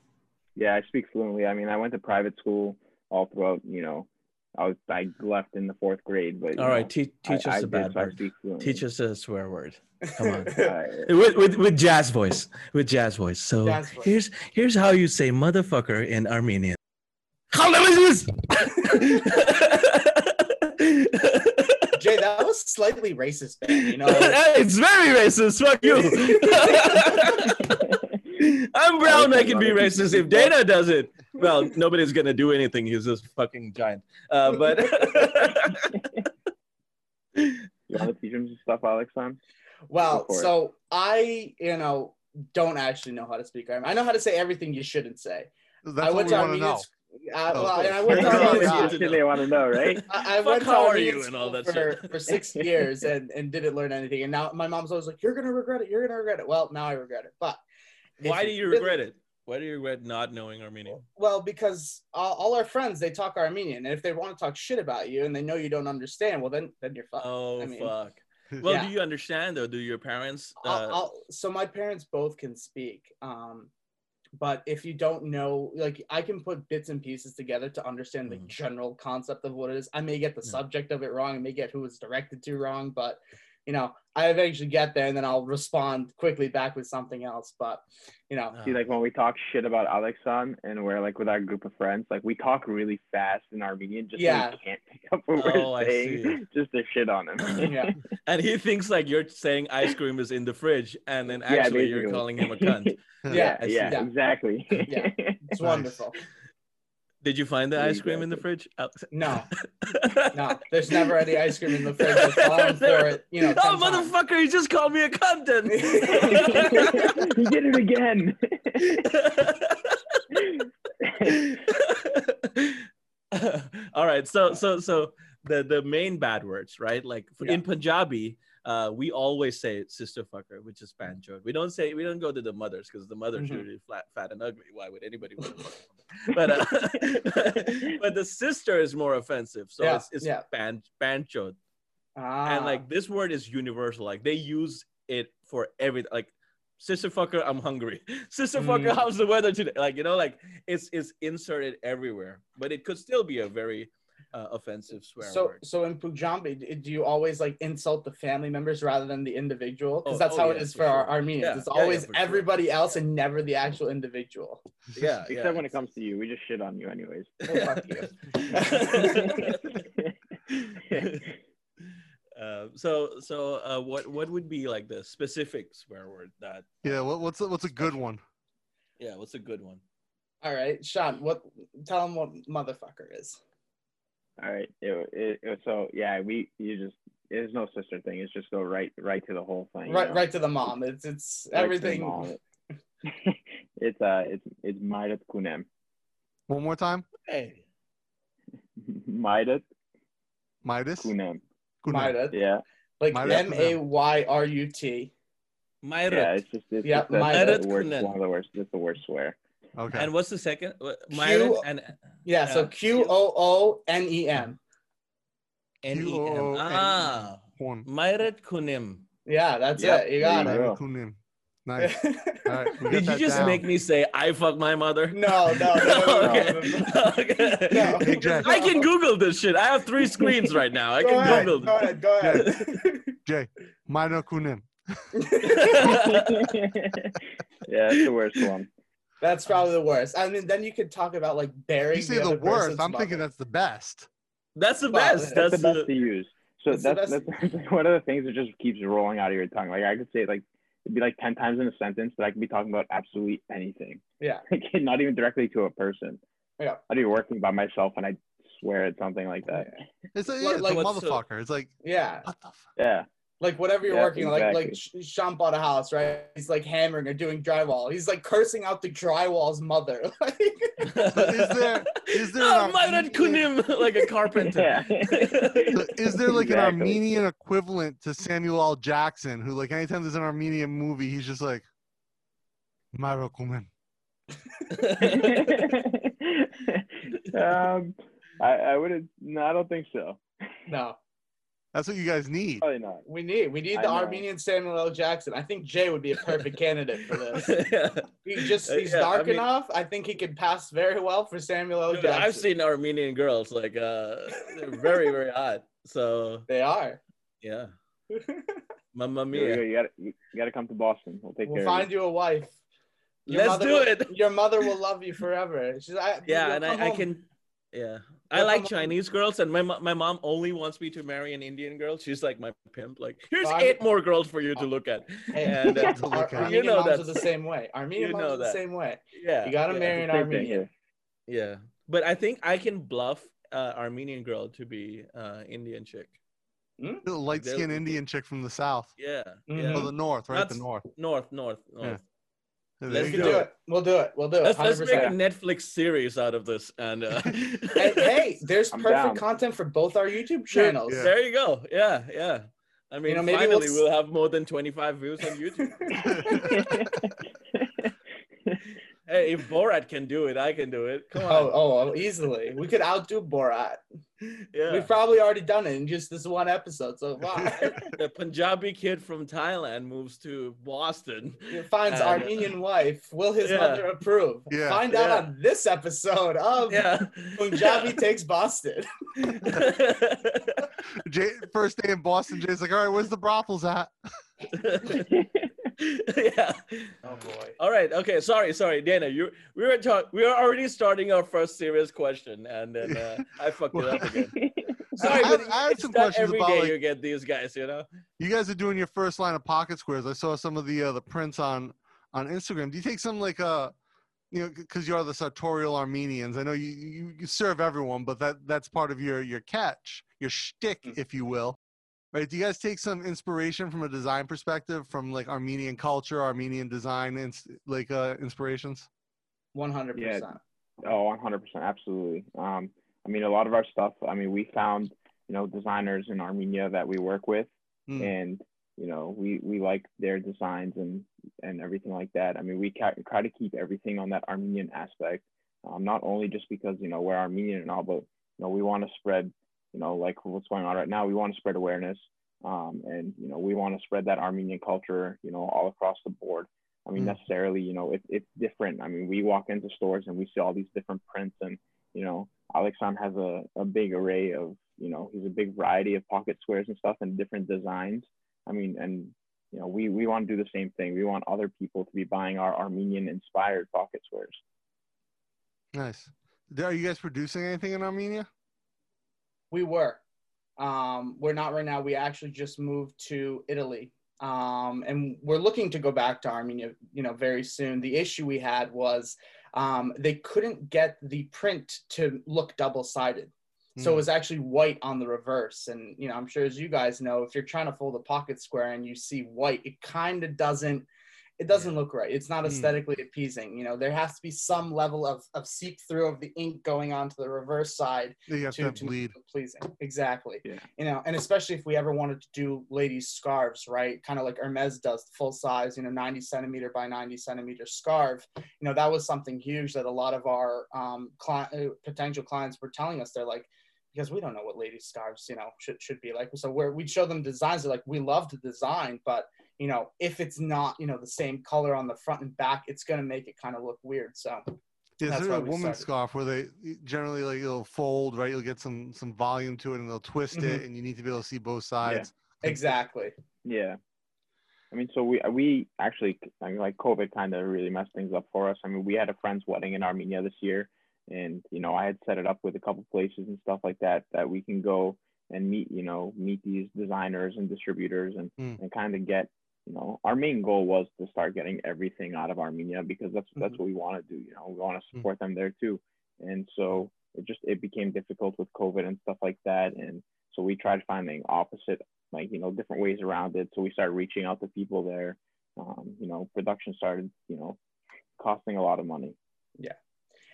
Yeah, I speak fluently. I mean, I went to private school all throughout. You know, I was I left in the fourth grade, but you All right, know, te- teach I, us I a did, bad so I word. speak fluently. Teach us a swear word. Come on. With, with with jazz voice. With jazz voice. So Jazz voice. here's here's how you say motherfucker in Armenian. Jai, that was slightly racist, man. You know, it's very racist. Fuck you. I'm brown. I can be racist if Dana does it. Well, nobody's gonna do anything. He's just fucking giant. Uh, but You want to teach him some stuff, Alex? On well, Go it. so I, you know, don't actually know how to speak Armenian. I know how to say everything you shouldn't say. That's I what went we to want to know. Armenian. Sc- Uh, Oh, well, and I went to That's all Armenian we school- need to Shit they want to know, right? I, I Fuck, went to how are you and all that for, for six years and, and didn't learn anything. And now my mom's always like, "You're gonna regret it. You're gonna regret it." Well, now I regret it. But why do you regret it? Why do you regret not knowing Armenian? Well, because all, all our friends they talk Armenian, and if they want to talk shit about you and they know you don't understand, well then then you're fucked. Oh I mean, fuck. Well, Yeah. do you understand though? Do your parents? Uh, I'll, I'll, so my parents both can speak, um, but if you don't know, like I can put bits and pieces together to understand the Mhm. general concept of what it is. I may get the Yeah. subject of it wrong, I may get who it's directed to wrong, but you know, I eventually get there and then I'll respond quickly back with something else. But you know, See, like when we talk shit about Alexan and we're like with our group of friends, like we talk really fast in Armenian just Yeah. so we can't pick up what Oh, we're I saying, just to shit on him. yeah, and he thinks like you're saying ice cream is in the fridge, and then Yeah, actually you're calling him a cunt. Yeah, I yeah, Yeah. exactly. Yeah. it's wonderful. Did you find the ice cream in the fridge? Oh. Alex? No, no, there's never any ice cream in the fridge. I've it, you know. 10 Oh, times. motherfucker! He just called me a cunt. then. he did it again. All right. So so so the the main bad words, right? Like for, in Punjabi, uh, we always say sister fucker, which is banjo. We don't say we don't go to the mothers because the mothers Mhm. are really flat, fat, and ugly. Why would anybody want to? But uh, but the sister is more offensive. So Yeah, it's it's yeah. ban banjo, Ah, and like this word is universal. Like they use it for everything. Like sister fucker, I'm hungry. Sister fucker, Mm. how's the weather today? Like you know, like it's it's inserted everywhere, but it could still be a very uh, offensive swear so word. so in Punjabi, do you always like insult the family members rather than the individual? Because Oh, that's oh, how yeah, it is for for our sure. Armenians. Yeah, it's yeah, yeah, always for sure. everybody else and never the actual individual. Yeah, Except yeah, when it comes to you, we just shit on you anyways. Oh, fuck you. uh, so so uh, what what would be like the specific swear word that? Yeah, what, what's a, what's a good one? Yeah, what's a good one? All right, Shant, what? Tell them what motherfucker is. All right. It, it, it- so yeah, we you just there's no sister thing. It's just go right right to the whole thing. you Right, know? right to the mom. It's it's Right everything. it's uh it's it's Maidat Kunem. One more time. Hey, Maidat Midas. Kunem. Kunem. Maida, Yeah. like M A Y R U T. Myrat. Yeah, it's just it's Yeah, just that's Maidat the worst, one of the worst. It's the worst swear. Okay. And what's the second? What- Q- and Yeah, so Q O O N E M. N E M. Q O O N M. N M. Q-O-O-N-E. Ah, Horn. Myrat Kunim. Yeah, that's Yep, it. You got there it. you go. Kunim. Nice. All right. we got Did you just down. make me say I fuck my mother? No, no, no, no, no, okay. no, no. okay. No. Hey, I can Google this shit. I have three screens right now. I Go can ahead, Google go ahead, go ahead. Jai. Minor Kunim. Yeah, that's the worst one. That's probably the worst. I mean, then you could talk about like burying. You say the other worst. I'm thinking that's the best. That's the best. That's, That's the best to use. So That's the that's that's, best- one of the things that just keeps rolling out of your tongue. Like I could say like it'd be like ten times in a sentence, but I could be talking about absolutely anything. Yeah. Like not even directly to a person. Yeah. I'd be working by myself and I swear at something like that. It's a, Like- yeah, it's like a what's the- motherfucker. It's like Yeah, what the fuck? Yeah. Like whatever you're Yeah, working, like like exactly. Shant bought a house, right? He's like hammering or doing drywall. He's like cursing out the drywall's mother. Like, is there is there oh, an Armenian, Kunim like a carpenter. Yeah. is there like an Armenian equivalent to Samuel L. Jackson who like anytime there's an Armenian movie he's just like Myra Kunim. um I, I wouldn't. no, I don't think so. no, That's what you guys need. Probably not. we need we need I the know. Armenian Samuel L. Jackson. I think Jai would be a perfect candidate for this. yeah. He just he's yeah, I dark mean- enough. I think he could pass very well for Samuel L. Dude, Jackson. I've seen Armenian girls like uh they're very very hot. So They are. yeah, mamma Here we mia. You gotta you gotta come to Boston. We'll take we'll care find you a wife. Your Let's do will- it. Your mother will love you forever. She's I, Yeah, and I, I can Yeah, I Well, like I'm- Chinese girls, and my my mom only wants me to marry an Indian girl. She's like my pimp. Like, here's Well, eight more girls for you to look at. Hey, And, uh, to Ar- look at. You know moms are the same way. Armenian You moms know are the same way. Yeah, You gotta yeah, marry an Same thing Armenian. Yeah, but I think I can bluff uh, Armenian girl to be uh, Indian chick. The light skinned Indian chick from the south. Yeah, yeah. Oh, the north, right? That's- the north. North, north, north. Yeah. There Let's do can it. We'll do it. We'll do it. Let's, let's make a Netflix series out of this, and uh, hey, hey, there's I'm perfect down. content for both our YouTube channels. Yeah. there you go. Yeah, yeah. I mean, know, maybe finally we'll we'll, have more than 25 views on YouTube. hey, if Borat can do it, I can do it. Come on. Oh, oh, oh, easily. We could outdo Borat. yeah. We've probably already done it in just this one episode. So why? the Punjabi kid from Thailand moves to Boston. He finds And- Armenian wife. Will his Yeah. mother approve? Yeah. Find out Yeah. on this episode of Yeah. Punjabi takes Boston. Jai, first day in Boston, Jai's like, all right, where's the brothels at? yeah. Oh boy. All right. Okay. Sorry. Sorry, Dana. You we were talk. We were already starting our first serious question, and then uh, I fucked it up again. Sorry, I but have- I have some questions every about, day like- you get these guys. You know. You guys are doing your first line of pocket squares. I saw some of the uh, the prints on on Instagram. Do you take some like uh you know because you are the sartorial Armenians? I know you, you you serve everyone, but that that's part of your your catch, your shtick, Mhm. if you will. Right? Do you guys take some inspiration from a design perspective from like Armenian culture, Armenian design, and like uh, inspirations? One hundred percent. Oh, 100%, absolutely. Um, I mean, a lot of our stuff. I mean, we found you know designers in Armenia that we work with, Hmm. and you know we we like their designs and and everything like that. I mean, we ca- try to keep everything on that Armenian aspect, um, not only just because you know we're Armenian and all, but you know we want to spread you know like what's going on right now. We want to spread awareness, um, and you know we want to spread that Armenian culture you know all across the board. I mean, Mm. necessarily, you know, it, it's different. I mean, we walk into stores and we see all these different prints, and you know, Alexan has a, a big array of, you know, he's a big variety of pocket squares and stuff and different designs. I mean, and you know, we we want to do the same thing. We want other people to be buying our Armenian inspired pocket squares. Nice. Are you guys producing anything in Armenia? We were. Um, we're not right now. We actually just moved to Italy. Um, and we're looking to go back to Armenia, you know, very soon. The issue we had was um, they couldn't get the print to look double sided. So it Hmm. was actually white on the reverse. And, you know, I'm sure as you guys know, if you're trying to fold a pocket square and you see white, it kind of doesn't, it doesn't look right. It's not Hmm. aesthetically appeasing. You know, there has to be some level of, of seep through of the ink going onto the reverse side to to, bleed. pleasing. Exactly. Yeah. You know, and especially if we ever wanted to do ladies' scarves, right? Kind of like Hermes does, full size, you know, 90 centimeter by 90 centimeter scarf. You know, that was something huge that a lot of our um, cli- uh, potential clients were telling us. They're like, because we don't know what ladies' scarves, you know, should, should be like. So where we'd show them designs, they're like, we love the design, but you know, if it's not, you know, the same color on the front and back, it's gonna make it kind of look weird. So Is there a we woman's scarf where they generally like it'll fold, right? You'll get some some volume to it and they'll twist it Mhm. and you need to be able to see both sides. exactly. Yeah. I mean, so we we actually I mean, like COVID kind of really messed things up for us. I mean, we had a friend's wedding in Armenia this year, and you know I had set it up with a couple places and stuff like that that we can go and meet you know meet these designers and distributors and Mm. and kind of get you know our main goal was to start getting everything out of Armenia because that's that's Mhm. what we want to do. You know, we want to Mm. support them there too, and so it just it became difficult with COVID and stuff like that, and so we tried finding opposite like you know different ways around it so we started reaching out to people there um, you know production started you know costing a lot of money Yeah.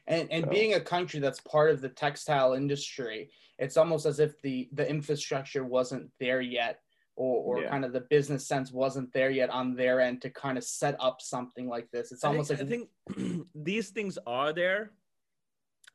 and and So- being a country that's part of the textile industry it's almost as if the the infrastructure wasn't there yet or, or Yeah. kind of the business sense wasn't there yet on their end to kind of set up something like this it's I almost think, like I think these things are there.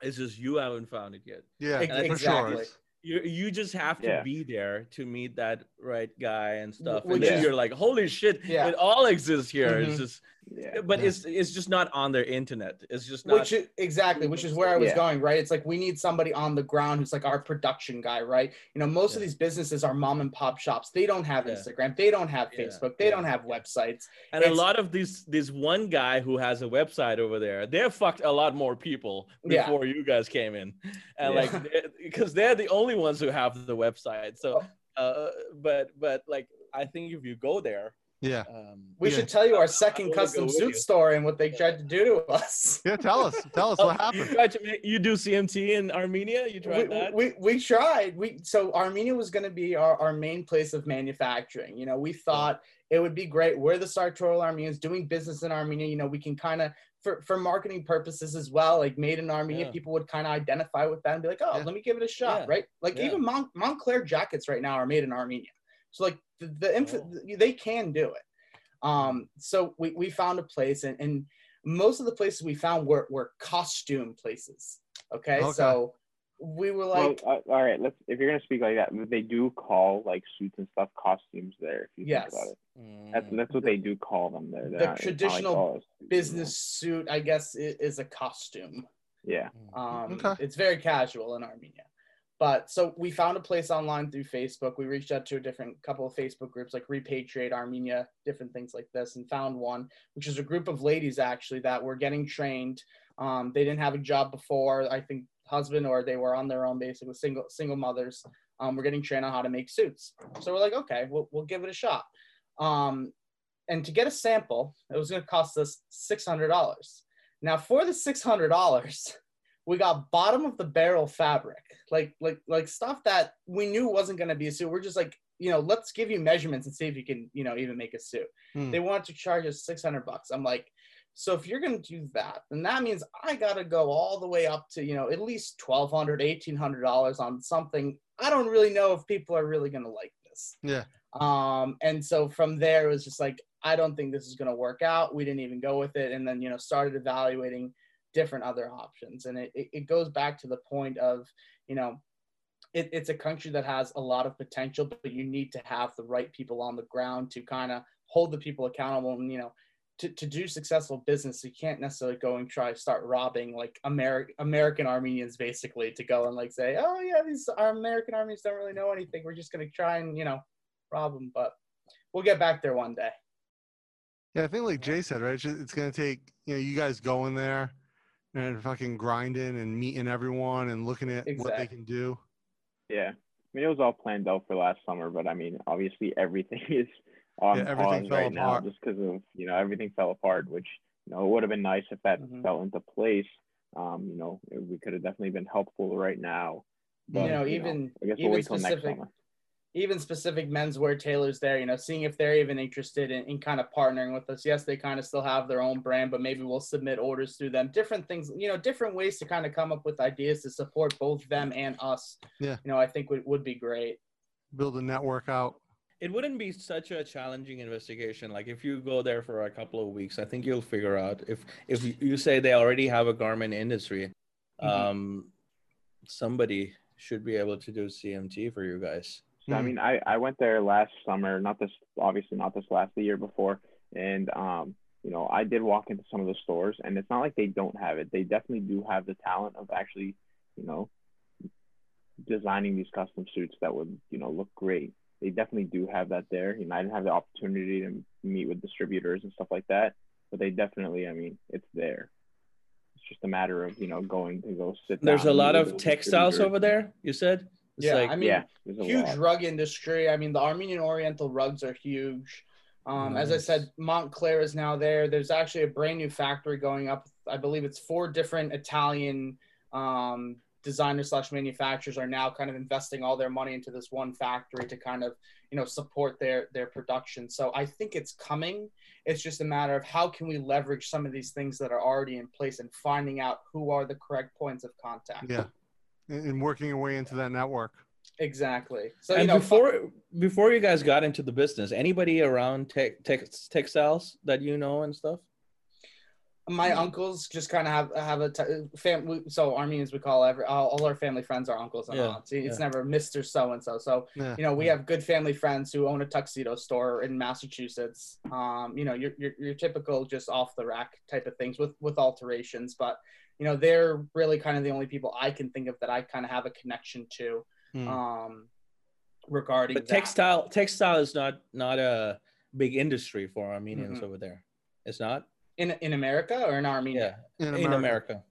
It's just you haven't found it yet. Yeah, Ex- for exactly. sure. you you just have to Yeah. be there to meet that right guy and stuff, Which and then is- you're like, holy shit, Yeah. it all exists here. It's Mhm. just, Yeah. but Yeah. it's it's just not on their internet. It's just not. which is, exactly which is where i was Yeah. going right it's like we need somebody on the ground who's like our production guy right you know most of these businesses are mom and pop shops they don't have Yeah. instagram they don't have Yeah. facebook they Yeah. don't have websites and a lot of these this one guy who has a website over there, they have fucked a lot more people Yeah. before you guys came in, and Yeah. like because they're the only ones who have the website. So, Oh. uh, but but like I think if you go there, Yeah. um, we Yeah. should tell you our second custom suit you. story and what they tried to do to us Yeah. Tell us. Tell us Oh, what You happened. tried to make you do CMT in Armenia. You tried we, that. we, we tried we so armenia was going to be our, our main place of manufacturing you know we thought it would be great we're the sartorial armenians doing business in armenia you know we can kind of for, for marketing purposes as well like made in armenia Yeah. people would kind of identify with that and be like oh Yeah. let me give it a shot Yeah. right like Yeah. even Mont- Moncler jackets right now are made in armenia so like the, the inf- Oh. they can do it um so we, we found a place and, and most of the places we found were, were costume places okay, Okay. so we were like well, uh, all right. Let's. If you're gonna speak like that, they do call like suits and stuff costumes there. If you Yes. think about it, Mm. that's that's what they do call them there. They're The not- it's like, traditional it's- business suit i guess i- is a costume Yeah. um Okay. it's very casual in armenia but so we found a place online through facebook. We reached out to a different couple of facebook groups like repatriate armenia different things like this and found one which is a group of ladies actually that were getting trained. Um they didn't have a job before. I think husband or they were on their own basically single single mothers um, we're getting trained on how to make suits. So we're like okay we'll, we'll give it a shot. Um and to get a sample it was going to cost us $600 now for the $600 we got bottom of the barrel fabric like like like stuff that we knew wasn't going to be a suit. We're just like you know let's give you measurements and see if you can you know even make a suit. Hmm. they wanted to charge us 600 bucks. I'm like so if you're going to do that then that means i got to go all the way up to you know at least 1200 1800 dollars on something. I don't really know if people are really going to like this. Yeah. um and so from there it was just like i don't think this is going to work out. We didn't even go with it. And then you know started evaluating different other options. And it, it, goes back to the point of you know it, it's a country that has a lot of potential but you need to have the right people on the ground to kind of hold the people accountable and you know to, to do successful business. You can't necessarily go and try to start robbing like Ameri- american armenians basically to go and like say oh yeah these american armenians don't really know anything. We're just going to try and you know rob them but we'll get back there one day. Yeah, I think like Jai said, right? It's, it's gonna take you know you guys going there and fucking grinding and meeting everyone and looking at what they can do. Yeah. I mean, it was all planned out for last summer, but I mean, obviously everything is on Yeah, everything pause fell right now apart. just because of you know everything fell apart. Which you know it would have been nice if that Mhm. fell into place. Um, you know, we could have definitely been helpful right now. But, you know even I guess even we'll wait till next specific summer. Even specific menswear tailors there, you know, seeing if they're even interested in, in kind of partnering with us. Yes, they kind of still have their own brand, but maybe we'll submit orders through them. Different things, you know, different ways to kind of come up with ideas to support both them and us. Yeah. You know, I think would, would be great. Build a network out. it wouldn't be such a challenging investigation like if you go there for a couple of weeks i think you'll figure out if if you- you say they already have a garment industry Mhm. um somebody should be able to do cmt for you guys So I Mhm. mean, I, I went there last summer, not this obviously not this last the year before, and um, you know, I did walk into some of the stores, and it's not like they don't have it. They definitely do have the talent of actually, you know, designing these custom suits that would you know look great. They definitely do have that there. You know, I didn't have the opportunity to meet with distributors and stuff like that, but they definitely, I mean, it's there. It's just a matter of you know going to go sit. there's a lot of textiles over there you said it's Yeah, like I mean, yeah, huge lot. rug industry. I mean, the Armenian Oriental rugs are huge. Um, As I said, Moncler is now there. There's actually a brand new factory going up. I believe it's four different Italian um, designers slash manufacturers are now kind of investing all their money into this one factory to kind of you know support their their production. So I think it's coming. It's just a matter of how can we leverage some of these things that are already in place and finding out who are the correct points of contact. Yeah. And, and working your way into that network. Exactly. So and you know, before before you guys got into the business anybody around tech, tech textiles that you know and stuff My uncles just kind of have have a t- family. So Armenians we call every all, all our family friends are uncles and Yeah, aunts. It's yeah. never Mister So and So. So Yeah. you know we have good family friends who own a tuxedo store in Massachusetts. Um, you know your your, your typical just off the rack type of things with with alterations, but you know they're really kind of the only people I can think of that I kind of have a connection to. Hmm. Um, regarding But that. textile textile is not not a big industry for Armenians Mhm. over there. It's not. in in America or in Armenia. Yeah, in in America. America.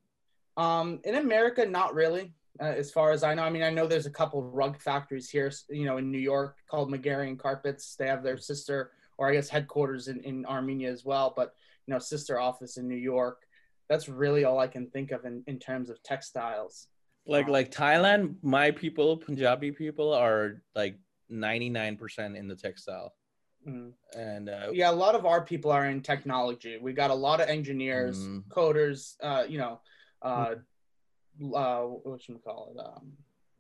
Um, in America, not really. Uh, as far as I know, I mean, I know there's a couple rug factories here, you know, in New York called Megerian Carpets. They have their sister, or I guess headquarters in, in Armenia as well, but you know, sister office in New York. That's really all I can think of in, in terms of textiles. Like Um, like Thailand, my people, Punjabi people are like 99% in the textile. Mm. And uh, Yeah, a lot of our people are in technology. We got a lot of engineers, Mm. coders, uh, you know, uh, uh, what should we call it? Um,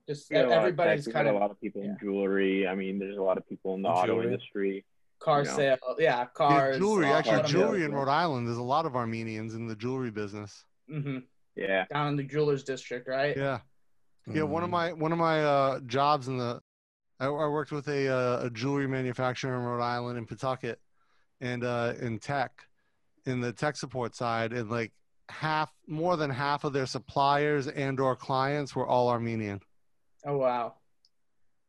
just We got a lot of everybody's kind got of a lot of people yeah. in jewelry. I mean, there's a lot of people in the auto Jewelry. industry. Car you know. sale. Yeah, Yeah, cars. jewelry. uh, Actually, automobiles. jewelry in Rhode Island. There's a lot of Armenians in the jewelry business. Mm-hmm. Yeah. Down in the jewelers district, right? Yeah. Yeah, one of mm, my one of my uh, jobs in the, I, I worked with a uh, a jewelry manufacturer in Rhode Island in Pawtucket, and uh, in tech, in the tech support side, and like half, more than half of their suppliers and or clients were all Armenian. Oh wow,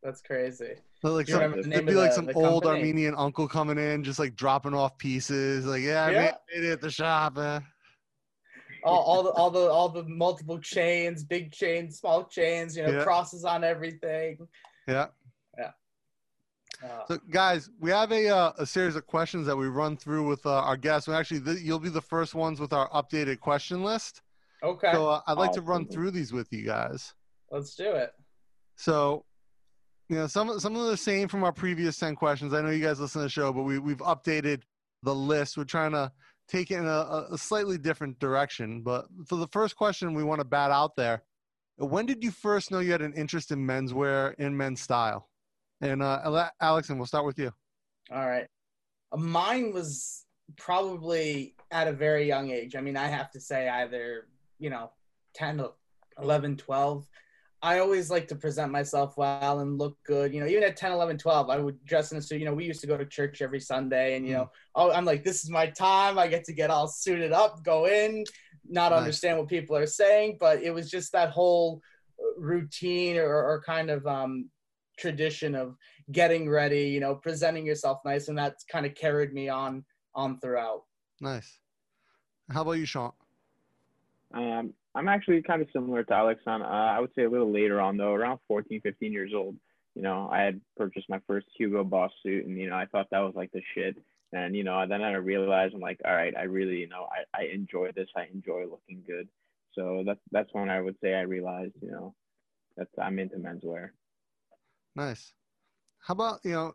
that's crazy. So, like some, the it'd be like the- some the old company? Armenian uncle coming in, just like dropping off pieces. Like, yeah, I Yeah. made, made it at the shop. Eh? All, all the all the all the multiple chains, big chains, small chains, you know, Yeah. crosses on everything. Yeah. Uh, So, guys, we have a uh, a series of questions that we run through with uh, our guests. And actually, th- you'll be the first ones with our updated question list. okay, So, uh, I'd like to run through these with you guys. let's do it. So, you know, some some of the same from our previous ten questions. I know you guys listen to the show, but we we've updated the list. We're trying to take it in a, a slightly different direction. But for the first question, we want to bat out there. When did you first know you had an interest in menswear in men's style? And uh, Alex, and we'll start with you. All right. Mine was probably at a very young age. I mean, I have to say either, you know, 10, 11, 12. I always like to present myself well and look good. You know, even at 10, 11, 12, I would dress in a suit. You know, we used to go to church every Sunday and, you know, oh, I'm like, this is my time. I get to get all suited up, go in, not Nice. understand what people are saying. But it was just that whole uh, routine or, or kind of um, tradition of getting ready, you know, presenting yourself nice, and that's kind of carried me on on throughout. Nice. How about you, Shant? Um, I'm actually kind of similar to Alex on, uh, I would say a little later on though, around 14, 15 years old. You know, I had purchased my first Hugo Boss suit and, you know, I thought that was like the shit. And, you know, then I realized I'm like, all right, I really, you know, I, I enjoy this. I enjoy looking good. So that's, that's when I would say I realized, you know, that I'm into menswear. Nice. How about you know,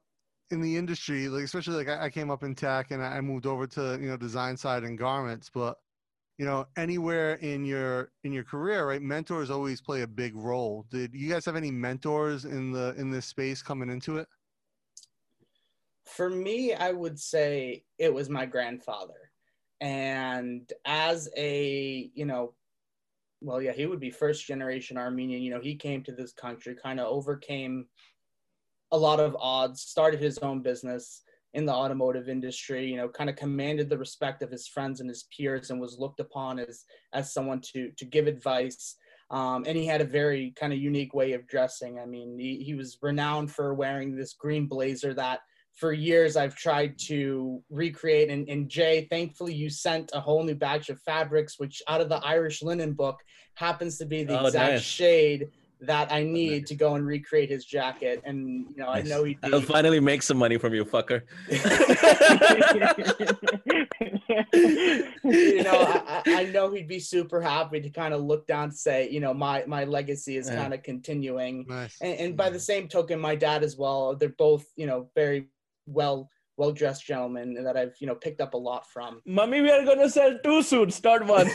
in the industry, like especially like I, I came up in tech and I moved over to you know design side and garments, but you know anywhere in your in your career, right? Mentors always play a big role. Did you guys have any mentors in the in this space coming into it? For me, I would say it was my grandfather. And as a, you know, well, yeah, he would be first generation Armenian. You know, he came to this country, kind of overcame a lot of odds, started his own business in the automotive industry, you know, kind of commanded the respect of his friends and his peers and was looked upon as as someone to to give advice. Um, and he had a very kind of unique way of dressing. I mean, he, he was renowned for wearing this green blazer that for years I've tried to recreate. And, and Jai, thankfully, you sent a whole new batch of fabrics, which out of the Irish linen book happens to be the Oh, exact nice. shade that I need to go and recreate his jacket. And, you know, I know he'd I'll finally make some money from you, fucker. you know, I, I I know he'd be super happy to kind of look down to say, you know, my my legacy is Yeah. kind of continuing. Nice. And, and by the same token, my dad as well. They're both, you know, very well well dressed gentleman that I've you know picked up a lot from. Mommy, we are gonna sell two suits, not one. yes,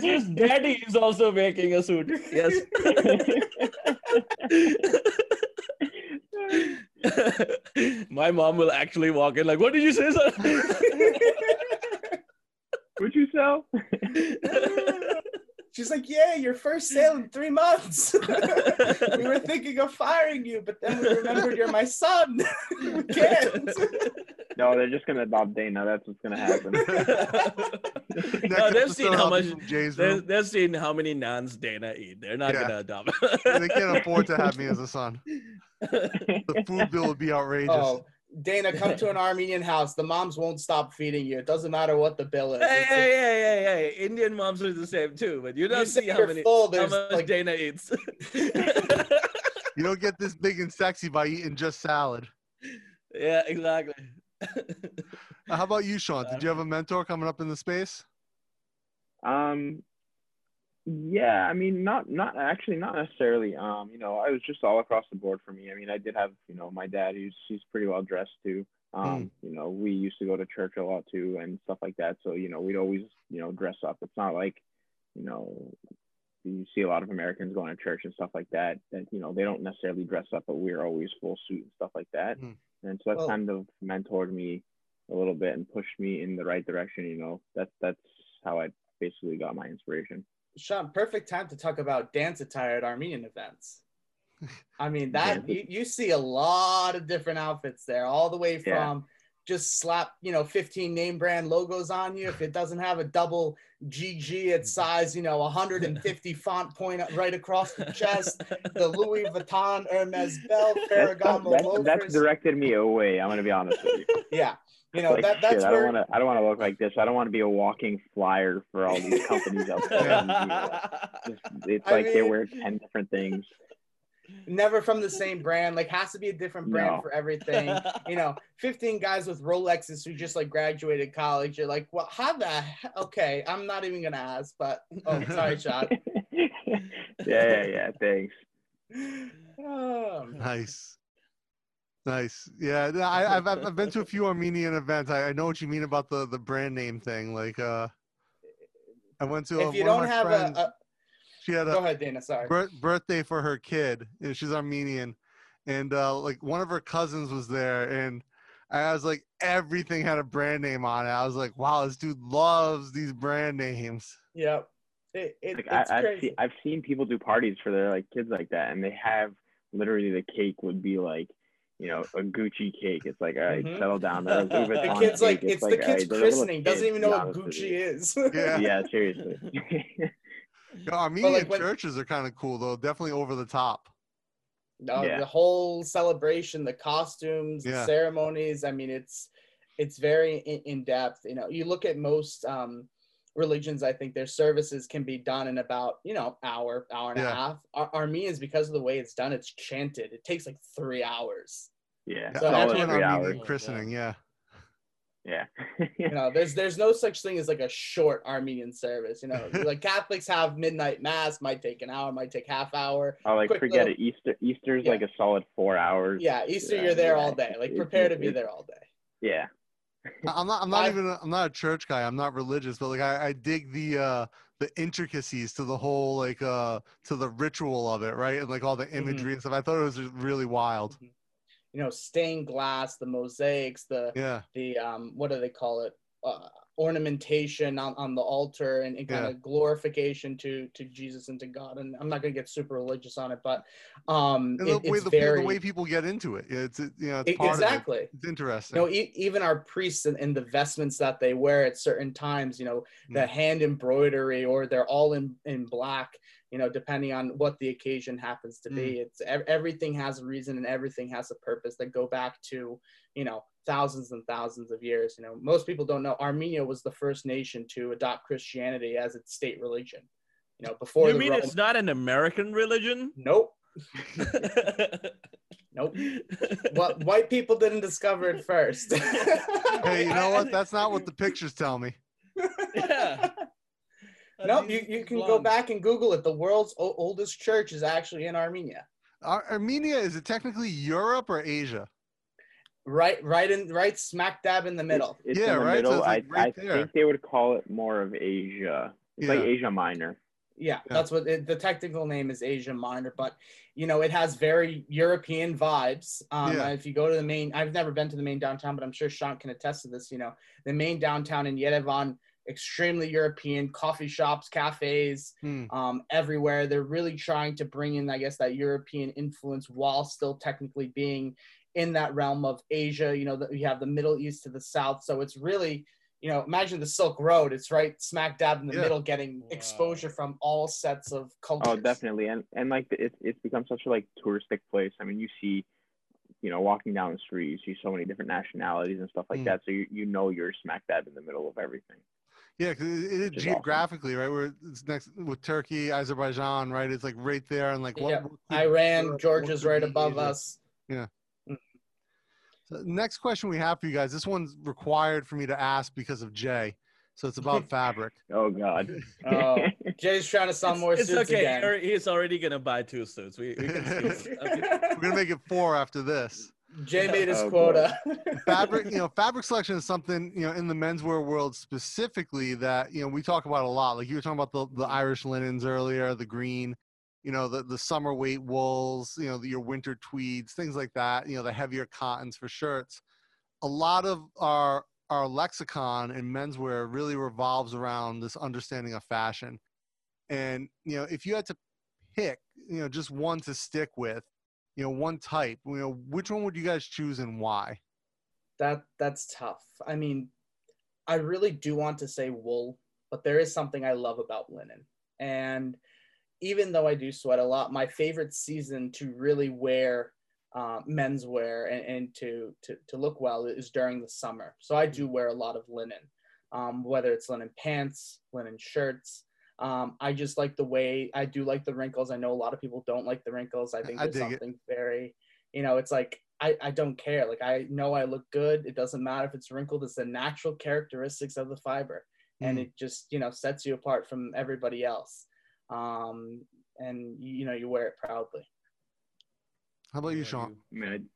yes, daddy is also making a suit. Yes. My mom will actually walk in like, what did you say, sir? so. She's like, yeah, your first sale in three months. we were thinking of firing you, but then we remembered you're my son. we can't. no, they're just gonna adopt Dana. That's what's gonna happen. No, they've seen how much Jai's they've, room. they've seen how many nuns Dana eat. They're not Yeah. gonna adopt. They can't afford to have me as a son. The food bill would be outrageous. Oh, Dana, come to an Armenian house. The moms won't stop feeding you. It doesn't matter what the bill is. Hey, hey, hey, hey, hey! Indian moms are the same too, but you don't say see how many full, how there's, much like- Dana eats. You don't get this big and sexy by eating just salad. yeah, exactly. Uh, How about you, Shant? Did you have a mentor coming up in the space? Um, yeah, I mean, not not actually not necessarily. Um, you know, I was just all across the board for me. I mean, I did have you know my dad, who's he's pretty well dressed too. Um, you know, we used to go to church a lot too and stuff like that. So you know, we'd always you know dress up. It's not like you know you see a lot of Americans going to church and stuff like that. That you know they don't necessarily dress up, but we're always full suit and stuff like that. Hmm. And so that Well- kind of mentored me a little bit and pushed me in the right direction. You know, that's that's how I basically got my inspiration. Shant, perfect time to talk about dance attire at Armenian events. I mean, that you, you see a lot of different outfits there, all the way from Yeah. just slap, you know, 15 name brand logos on you. If it doesn't have a double GG at mm-hmm. size, you know, 150 font point right across the chest, the Louis Vuitton Hermes belt, That's, Ferragamo that's, loafers. that's directed me away. I'm gonna be honest with you. yeah. You know, Like, that, that's shit, I don't want to. I don't want to look like this. I don't want to be a walking flyer for all these companies out there. you know, just- it's I like they mean- wear ten different things. never from the same brand, like has to be a different brand No. for everything. you know, 15 guys with Rolexes who just like graduated college. You're like, well, how the he- okay? I'm not even gonna ask, but oh, sorry, Shant. yeah, yeah, yeah. Thanks. Oh, Nice. Nice. Yeah, I, I've, I've I've been to a few Armenian events. I, I know what you mean about the, the brand name thing. Like, uh, I went to a, you one don't my have friends, a, a, she had go a ahead, Dana. Sorry. bir- birthday for her kid. And she's Armenian, and uh, like one of her cousins was there, and I was like, everything had a brand name on it. I was like, wow, this dude loves these brand names. Yep. It, it, Like it's I, I've crazy. seen, I've seen people do parties for their like kids like that, and they have literally the cake would be like, you know, a Gucci cake. It's like, all right, Mhm. settle down. That's a Louis the Vuitton kid's like, cake. it's, the like, all kid's right, christening. Doesn't kids, even know what Gucci is. Yeah. yeah, seriously. You know, Armenian when- churches are kind of cool though. Definitely over the top. No, Yeah. the whole celebration, the costumes, the ceremonies. I mean, it's it's very in, in depth. You know, you look at most um, religions. I think their services can be done in about you know hour, hour and a Yeah. half. Ar- Armenians, because of the way it's done, it's chanted. It takes like three hours. Yeah, Yeah, So I went every- to an three Armenian hours. christening. Yeah. Yeah. You know, there's there's no such thing as like a short Armenian service. You know, like Catholics have midnight mass, might take an hour, might take half hour. Oh, like quick forget little- it. Easter Easter's Yeah. like a solid four hours. Yeah, Easter, Yeah, you're there yeah. all day. Like prepare to be there all day. Yeah. I'm not. I'm not I- even. A, I'm not a church guy. I'm not religious, but like I, I dig the uh the intricacies to the whole like uh to the ritual of it, right? And like all the imagery and stuff. I thought it was really wild. You know, stained glass, the mosaics, the Yeah. the um what do they call it uh, ornamentation on, on the altar and, and kind Yeah. of glorification to to jesus and to god and i'm not going to get super religious on it but um And it- the way it's the, very the way people get into it. It's it, you know it's e- part of it. exactly It's interesting. you know, e- even our priests and, and the vestments that they wear at certain times, you know, the Mm. hand embroidery or they're all in, in black, you know, depending on what the occasion happens to be. Mm. It's everything has a reason and everything has a purpose that go back to, you know, thousands and thousands of years. You know, most people don't know Armenia was the first nation to adopt Christianity as its state religion. You know, before you the mean Ro- it's not an American religion? nope, nope. What white people didn't discover it first. hey, you know what? That's not what the pictures tell me. yeah. No, you, you can go back and Google it. The world's o- oldest church is actually in Armenia. Ar- Armenia is it technically Europe or Asia? Right, right in, right smack dab in the middle. It's, it's Yeah, in the right? So middle. it's, like, I, right I there. think they would call it more of Asia. It's like Asia Minor. Yeah, Yeah. that's what it, the technical name is. Asia Minor, but you know it has very European vibes. Um, Yeah. If you go to the main, I've never been to the main downtown, but I'm sure Shant can attest to this. You know, the main downtown in Yerevan extremely European coffee shops, cafes, Hmm. um, everywhere. They're really trying to bring in, I guess, that European influence while still technically being in that realm of Asia. You know, that you have the Middle East to the south, so it's really, you know, imagine the Silk Road. It's right smack dab in the Yeah. middle, getting Wow. exposure from all sets of cultures. Oh, definitely, and and like it's it's become such a like touristic place. I mean, you see, you know, walking down the street, you see so many different nationalities and stuff like Mm. that. So you you know you're smack dab in the middle of everything. Yeah, because it, it Which is awesome. geographically, right? Where it's next with Turkey, Azerbaijan, right? It's like right there, and like what? Yeah, what Iran, what Georgia's could right above Asia? us. Yeah. Mm. So next question we have for you guys. This one's required for me to ask because of Jai. So it's about fabric. Oh God. Oh, Jai's trying to sell more it's suits okay. again. He's already gonna buy two suits. We, we can. Okay. We're gonna make it four after this. Jai made his Oh, quota. fabric you know fabric selection is something you know in the menswear world specifically that you know we talk about a lot. Like you were talking about the, the irish linens earlier the green you know the, the summer weight wools you know the, your winter tweeds things like that you know the heavier cottons for shirts. A lot of our our lexicon in menswear really revolves around this understanding of fashion. And you know if you had to pick you know just one to stick with you know one type you know which one would you guys choose and why that that's tough. I mean, I really do want to say wool, but there is something I love about linen. And even though I do sweat a lot, my favorite season to really wear uh, menswear and, and to, to to look well is during the summer. So I do wear a lot of linen, um, whether it's linen pants, linen shirts. Um, I just like the way I do like the wrinkles. I know a lot of people don't like the wrinkles. I think I there's dig it. something very, you know, it's like I, I don't care. Like I know I look good. It doesn't matter if it's wrinkled. It's the natural characteristics of the fiber, and Mm. it just you know sets you apart from everybody else. Um, and you know you wear it proudly. How about you, Shant? I mean,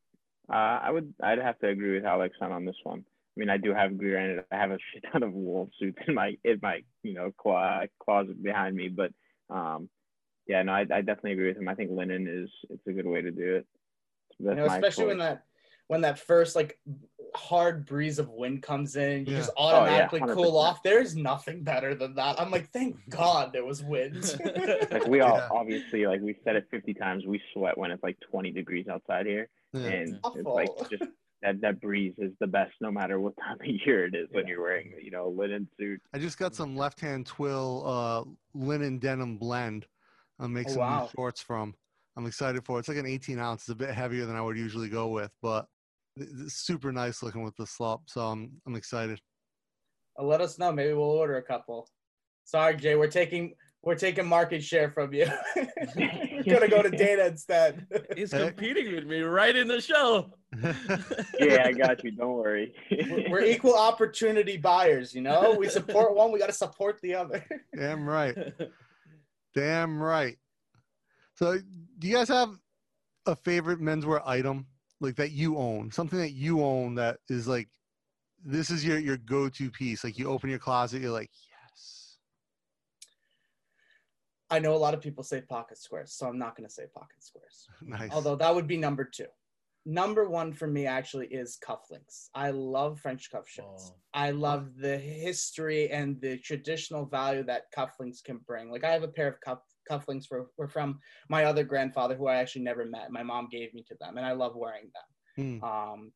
uh, I would I'd have to agree with Alex on on this one. I mean, I do have granted I have a shit ton of wool suits in my in my you know closet behind me, but um, yeah, no, I, I definitely agree with him. I think linen is it's a good way to do it. That's you know, my especially when that when that first like hard breeze of wind comes in, you Yeah. just Oh, yeah, automatically cool off. There's nothing better than that. I'm like, thank God there was wind. like we all Yeah. obviously like we said it 50 times. We sweat when it's like 20 degrees outside here, Yeah. and Awful. it's like just that that breeze is the best no matter what time of year it is when you're wearing you know linen suit. I just got some left-hand twill uh, linen denim blend. I'll make Oh, some new wow. shorts from. I'm excited for it. It's like an 18 ounce. It's a bit heavier than I would usually go with, but it's super nice looking with the slop. So I'm I'm excited. Uh, Let us know. Maybe we'll order a couple. Sorry, Jai. We're taking we're taking market share from you. we're gonna go to data instead. He's competing with me right in the show. Yeah, I got you. Don't worry. We're- we're equal opportunity buyers. You know, we support one. We got to support the other. Damn right. Damn right. So, do you guys have a favorite menswear item like that you own? Something that you own that is like this is your your go-to piece. Like you open your closet, you're like, yes. I know a lot of people say pocket squares, so I'm not gonna say pocket squares. Nice. Although that would be number two. Number one for me actually is cufflinks. I love French cuff shirts. Oh. I love the history and the traditional value that cufflinks can bring. Like I have a pair of cuff cufflinks for were from my other grandfather who I actually never met. My mom gave me to them, and I love wearing them. Hmm. Um,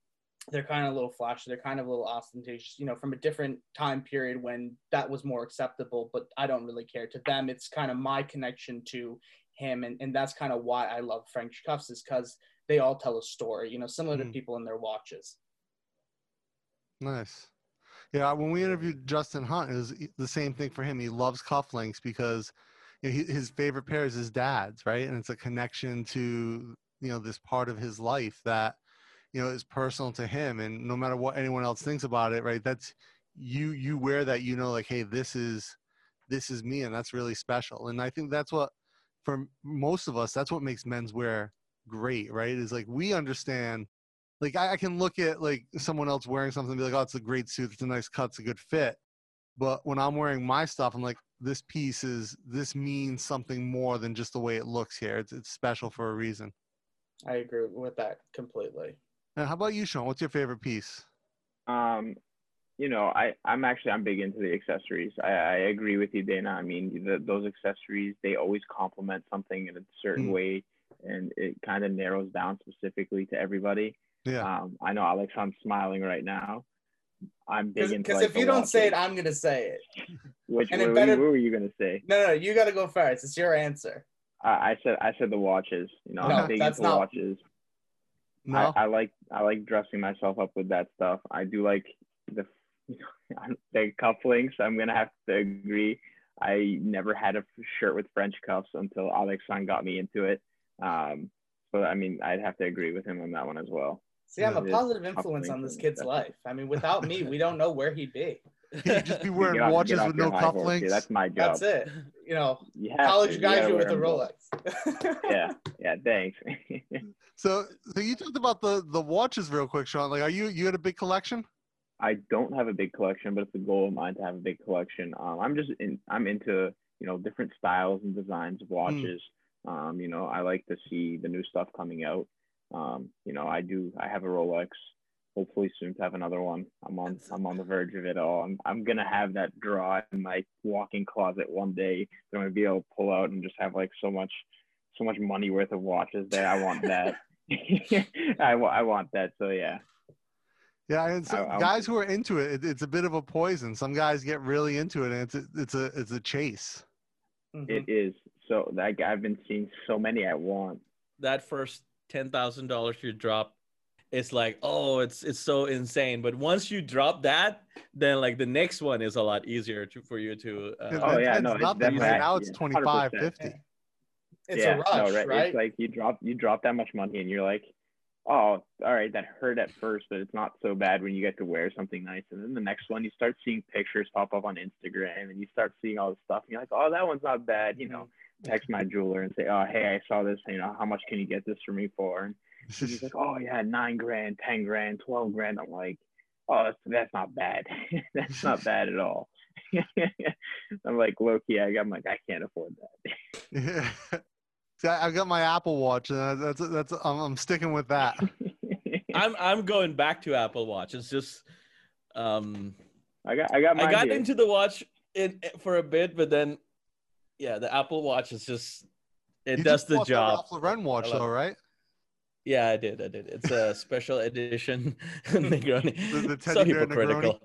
they're kind of a little flashy. They're kind of a little ostentatious, you know, from a different time period when that was more acceptable. But I don't really care. To them, it's kind of my connection to him, and and that's kind of why I love French cuffs is because they all tell a story. You know, similar Hmm. to people in their watches. Nice. Yeah, when we interviewed Justin Hunt, it was the same thing for him. He loves cufflinks because you know, he, his favorite pair is his dad's, right? And it's a connection to you know this part of his life that you know is personal to him, and no matter what anyone else thinks about it, right? That's you. You wear that, you know, like, hey, this is this is me, and that's really special. And I think that's what for most of us, that's what makes menswear great, right? Is like we understand like I, I can look at like someone else wearing something and be like, oh, it's a great suit, it's a nice cut, it's a good fit. But when I'm wearing my stuff, I'm like, this piece is this means something more than just the way it looks here. It's it's special for a reason. I agree with that completely. And how about you, Shant? What's your favorite piece? Um, you know, I I'm actually I'm big into the accessories. I, I agree with you, Dana. I mean, the, those accessories they always complement something in a certain Mm. way, and it kind of narrows down specifically to everybody. Yeah. Um, I know Alex, I'm smiling right now. I'm big into Because like, if you don't say it. I'm gonna say it. which and it what, better- what were you gonna say? No, no, you got to go first. It's your answer. I, I said I said the watches. You know, No, I'm big that's into not- watches. No. I, I like I like dressing myself up with that stuff. I do like the the cufflinks. I'm gonna have to agree. I never had a shirt with French cuffs until Alexan got me into it. Um, so I mean, I'd have to agree with him on that one as well. See, I'm a positive influence on this kid's life. I mean, without me, we don't know where he'd be. He'd just be wearing off- watches with no high horse here. cufflinks. That's my job. That's it. You know, You college to. Guys gotta you with wear the 'em both. Rolex. Yeah, yeah. Thanks. So, so you talked about the the watches real quick, Shant. Like, are you you had a big collection? I don't have a big collection, but it's a goal of mine to have a big collection. Um, I'm just in, I'm into you know different styles and designs of watches. Um, you know, I like to see the new stuff coming out. Um, you know, I do. I have a Rolex. Hopefully soon to have another one. I'm on I'm on the verge of it all. I'm I'm gonna have that draw in my walk-in closet one day. that I'm gonna be able to pull out and just have like so much so much money worth of watches there. I want that. I, wa- I want that. So yeah. Yeah, and so I- I- guys who are into it, it, it's a bit of a poison. Some guys get really into it, and it's a, it's a it's a chase. Mhm. It is. So like I've been seeing so many at once. that first ten thousand dollars you drop, it's like, oh, it's it's so insane. But once you drop that, then like the next one is a lot easier to, for you to. Uh, Oh, yeah, then no, it's it's nothing. You see, definitely- now it's yeah, 25, 100%. 50. It's yeah, a rush, no, right? It's like you drop you drop that much money and you're like, oh, all right, that hurt at first, but it's not so bad when you get to wear something nice. And then the next one, you start seeing pictures pop up on Instagram, and you start seeing all this stuff, and you're like, oh, that one's not bad. You know, text my jeweler and say, oh, hey, I saw this. You know, how much can you get this for me for? And he's like, oh yeah, nine grand, ten grand, twelve grand. I'm like, oh, that's, that's not bad. that's not bad at all. I'm like, low key, I, I'm like, I can't afford that. Yeah. See, I, I've got my Apple Watch, and that's that's I'm, I'm sticking with that. I'm I'm going back to Apple Watch. It's just, um, I got, I got, I got here. into the watch in for a bit, but then, yeah, the Apple Watch is just it You does just the bought that job. Ralph Lauren watch, though, it. right? Yeah, I did. I did. It's a special edition Negroni. The- the so teddy bear hypocritical.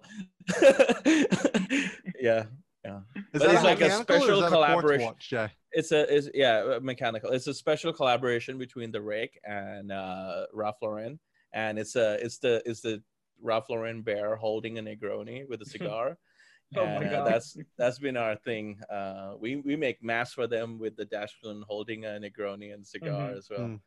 yeah, Is But it's like a special that a collaboration. Watch, Jai? it's a is yeah uh, mechanical. It's a special collaboration between the Rake and uh, Ralph Lauren, and it's a it's the it's the Ralph Lauren bear holding a Negroni with a cigar. Oh my and, uh, God. that's that's been our thing. Uh, we we make masks for them with the Dashman holding a Negroni and cigar Mhm. as well. Mm.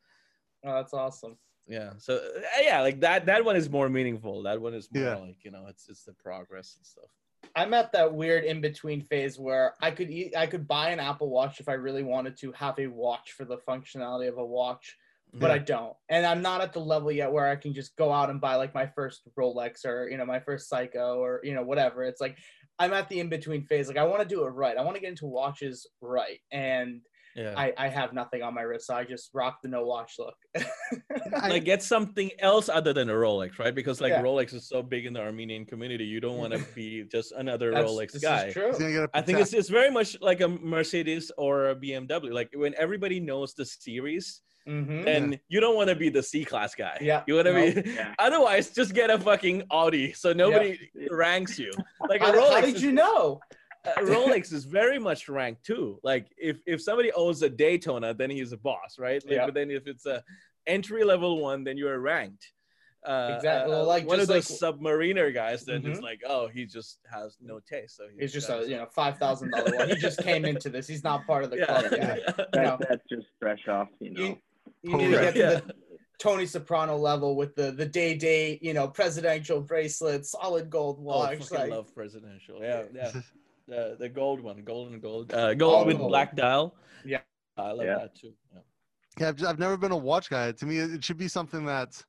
Oh, that's awesome. Yeah. So uh, yeah, like that that one is more meaningful. That one is more Yeah. like you know it's it's the progress and stuff. I'm at that weird in between phase where I could eat, I could buy an Apple Watch if I really wanted to have a watch for the functionality of a watch, but Yeah. I don't. And I'm not at the level yet where I can just go out and buy like my first Rolex or you know my first Seiko or you know whatever. It's like I'm at the in between phase. Like I want to do it right. I want to get into watches right, and Yeah. I I have nothing on my wrist, so I just rock the no watch look. I- like get something else other than a Rolex, right? Because like Yeah. Rolex is so big in the Armenian community, you don't want to be just another That's- Rolex this guy. is true. He's gonna get a I think it's it's very much like a Mercedes or a BMW. Like when everybody knows the series, hmm then you don't want to be the C class guy. Yeah, You want to no. be Yeah. otherwise just get a fucking Audi so nobody ranks you. Like a How, how Rolex did is- you know? Uh, Rolex is very much ranked too. Like if if somebody owns a Daytona, then he's a boss, right? Like, Yeah. But then if it's a entry level one, then you're ranked. Uh, Exactly. uh, Well, like, one of just those submariner guys, then it's Mhm. like, oh, he just has no taste. So he He's just a you know five thousand dollar one. He just came into this. He's not part of the yeah. club Yeah. That, No. That's just fresh off, you know. You, you need to get to Yeah. the Tony Soprano level with the the Day-Date you know presidential bracelet, solid gold Oh, watch. fucking like, love presidential. Yeah, yeah. The the gold one, gold and gold, uh, gold with gold. black dial. Yeah. I love Yeah. that too. Yeah. Yeah, I've, I've never been a watch guy. To me, it should be something that's.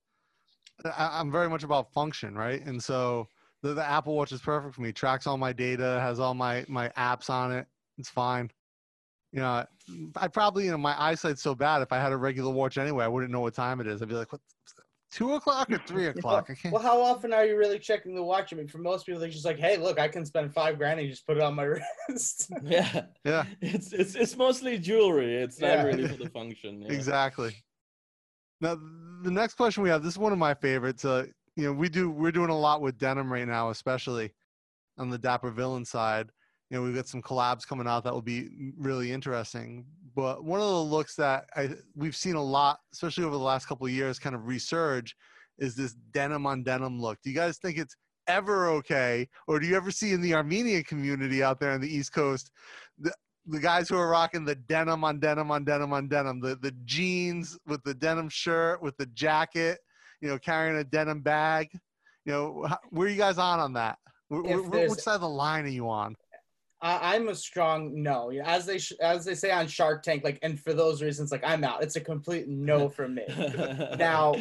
I, I'm very much about function, right? And so the, the Apple Watch is perfect for me. Tracks all my data, has all my my apps on it. It's fine. You know, I probably you know my eyesight's so bad. If I had a regular watch anyway, I wouldn't know what time it is. I'd be like, what, two o'clock or three o'clock? I can't. Well, how often are you really checking the watch? I mean, for most people, they're just like, "Hey, look, I can spend five grand and just put it on my wrist." Yeah, Yeah, it's it's it's mostly jewelry. It's not really for the function. yeah. exactly. Now, the next question we have. This is one of my favorites. Uh, you know, we do we're doing a lot with denim right now, especially on the Dapper Villain side. You know, we've got some collabs coming out that will be really interesting. But one of the looks that I, we've seen a lot, especially over the last couple of years, kind of resurge, is this denim on denim look. Do you guys think it's ever okay, or do you ever see in the Armenian community out there on the East Coast, the the guys who are rocking the denim on denim on denim on denim, the the jeans with the denim shirt with the jacket, you know, carrying a denim bag. You know, where are you guys on on that? Wh- If which side of the line are you on? I, I'm a strong no. As they sh- as they say on Shark Tank, like, and for those reasons, like, I'm out. It's a complete no from me. Now,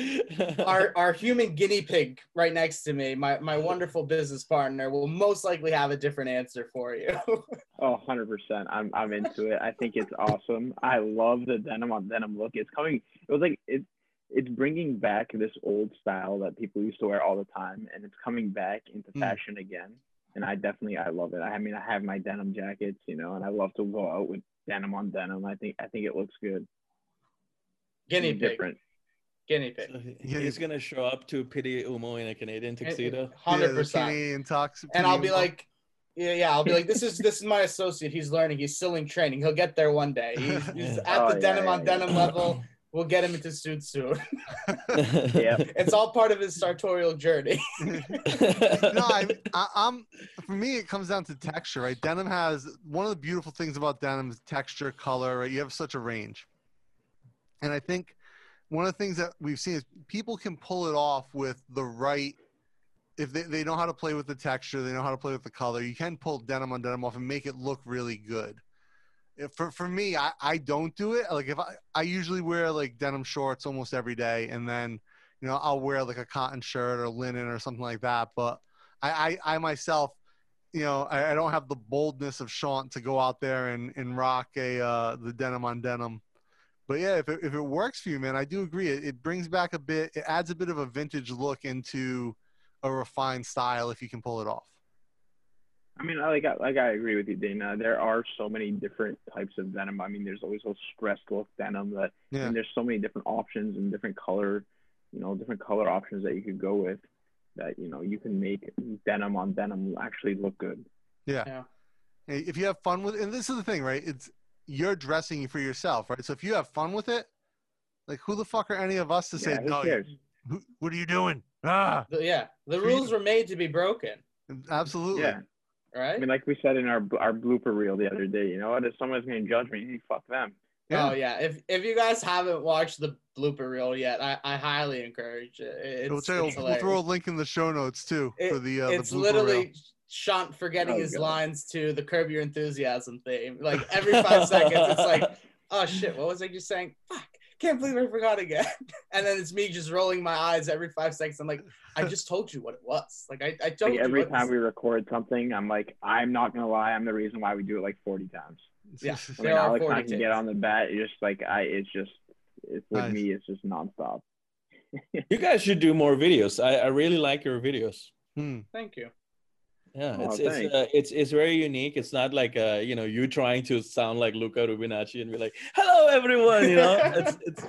our our human guinea pig right next to me, my my wonderful business partner, will most likely have a different answer for you. Oh, 100%. I'm I'm into it. I think it's awesome. I love the denim on denim look. It's coming. It was like it it's bringing back this old style that people used to wear all the time and it's coming back into Mm. fashion again. And I definitely I love it. I mean, I have my denim jackets, you know, and I love to go out with denim on denim. I think I think it looks good. guinea pig, different. guinea pig, So he- Yeah, he's gonna show up to Pitti Uomo in a Canadian tuxedo. hundred Yeah, the percent. Canadian tux. And I'll be like, yeah, yeah. I'll be like, this is this is my associate. He's learning. He's still in training. He'll get there one day. He's, he's at Oh, the yeah, denim yeah, on yeah. denim level. We'll get him into suits soon. Yeah. it's all part of his sartorial journey. no, I, I, I'm for me it comes down to texture, right? Denim has one of the beautiful things about denim is texture, color, right? You have such a range, and I think one of the things that we've seen is people can pull it off with the right. If they, they know how to play with the texture, they know how to play with the color. You can pull denim on denim off and make it look really good. For for me, I, I don't do it. Like if I I usually wear like denim shorts almost every day, and then you know I'll wear like a cotton shirt or linen or something like that. But I I, I myself, you know, I, I don't have the boldness of Shant to go out there and and rock a uh, the denim on denim. But yeah, if it, if it works for you, man, I do agree. It, it brings back a bit. It adds a bit of a vintage look into a refined style if you can pull it off. I mean, I like I- like I agree with you, Dana. There are so many different types of denim. I mean, there's always those stressed look denim that Yeah. and there's so many different options and different color, you know, different color options that you could go with that, you know, you can make denim on denim actually look good. Yeah. if you have fun with and this is the thing right it's you're dressing for yourself right so if you have fun with it like who the fuck are any of us to say Yeah, who no cares? who, what are you doing ah The- yeah, the rules were made to be broken, absolutely Yeah. Right? I mean, like we said in our our blooper reel the other day, you know what? If someone's gonna judge me, hey, fuck them. Yeah. Oh yeah. If if you guys haven't watched the blooper reel yet, I, I highly encourage it. It's, we'll, tell you, it's we'll throw a link in the show notes too for It- the uh, it's the blooper literally reel. Shant forgetting Oh, his God. lines to the Curb Your Enthusiasm theme. Like every five seconds, it's like, oh shit, what was I just saying? Fuck, can't believe I forgot again. And then it's me just rolling my eyes every five seconds. I'm like, I just told you what it was. Like I, I told Like every what time we record something, I'm like, I'm not gonna lie, I'm the reason why we do it like 40 times. Yeah. I There mean, are Alex 40 I can get on the bat. It's just like I, it's just, it's with Nice. me, it's just nonstop. You guys should do more videos. I, I really like your videos. Hmm. Thank you. Yeah, Oh, it's it's, uh, it's it's very unique. It's not like uh, you know you trying to sound like Luca Rubinacci and be like, "Hello, everyone." You know, it's it's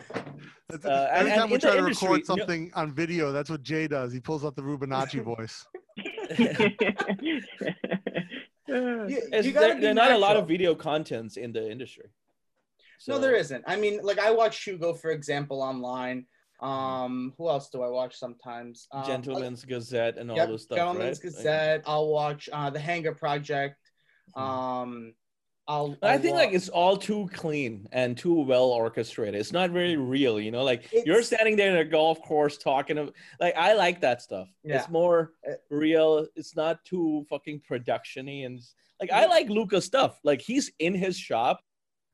That's- Uh, every and- time and we try to industry, record you know- something on video that's what Jai does he pulls out the rubinacci voice You, it's- you gotta there, be there are not a lot of video contents in the industry. No, there isn't. I mean, like I watch Hugo, for example, online. Um, who else do I watch sometimes? Um, Gentleman's Gazette and all Yep, those stuff, Gentleman's right? Gazette. I'll watch uh, the Hanger Project. Um, I'll. I I'll think wa- like it's all too clean and too well orchestrated. It's not very real, you know. Like you're standing there in a golf course talking. Of, like I like that stuff. Yeah. It's more Uh, real. It's not too fucking productiony and like I like Luca's stuff. Like he's in his shop.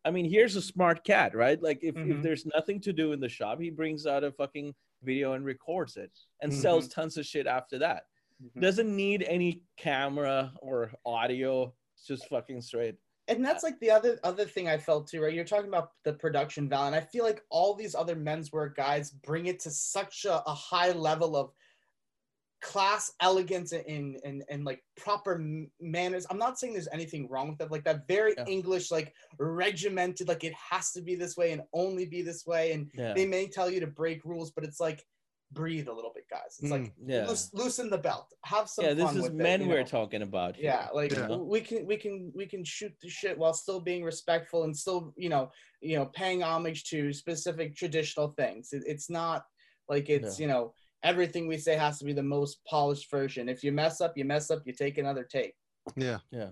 I mean, here's a smart cat, right? Like if, if Mhm. there's nothing to do in the shop, he brings out a fucking video and records it and Mm-hmm. sells tons of shit after that. Mhm. Doesn't need any camera or audio. It's just fucking straight. and that's like the other other thing I felt too, right? You're talking about the production value, and I feel like all these other menswear guys bring it to such a, a high level of class, elegance, and and and like proper manners. I'm not saying there's anything wrong with that, like that very Yeah. English, like regimented, like it has to be this way and only be this way, and Yeah. they may tell you to break rules, but it's like breathe a little bit, guys. It's like mm, Yeah. loos- loosen the belt, have some Yeah, this is men it, we're know? talking about. here, yeah like Yeah. we can we can we can shoot the shit while still being respectful and still you know you know paying homage to specific traditional things it, it's not like it's you know everything we say has to be the most polished version if you mess up you mess up you take another take Yeah. Yeah.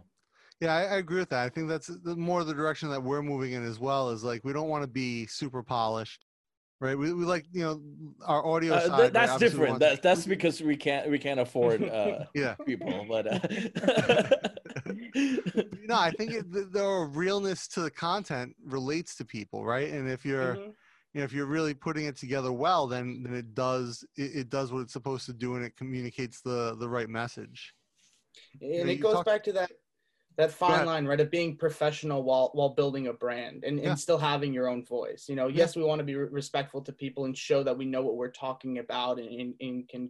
Yeah, I, I agree with that. I think that's the more the direction that we're moving in as well. Is like we don't want to be super polished, right? We, we like you know our audio Uh, side. th- that's Obviously we different. want- That, that's because we can't we can't afford uh, yeah. people. But uh, No, I think it, the, the realness to the content relates to people, right? And if you're Mhm. You know if you're really putting it together well, then then it does it, it does what it's supposed to do and it communicates the the right message. and you it goes talk- back to that that fine line right of being professional while while building a brand and, Yeah. and still having your own voice you know Yeah. yes we want to be re- respectful to people and show that we know what we're talking about and, and, and can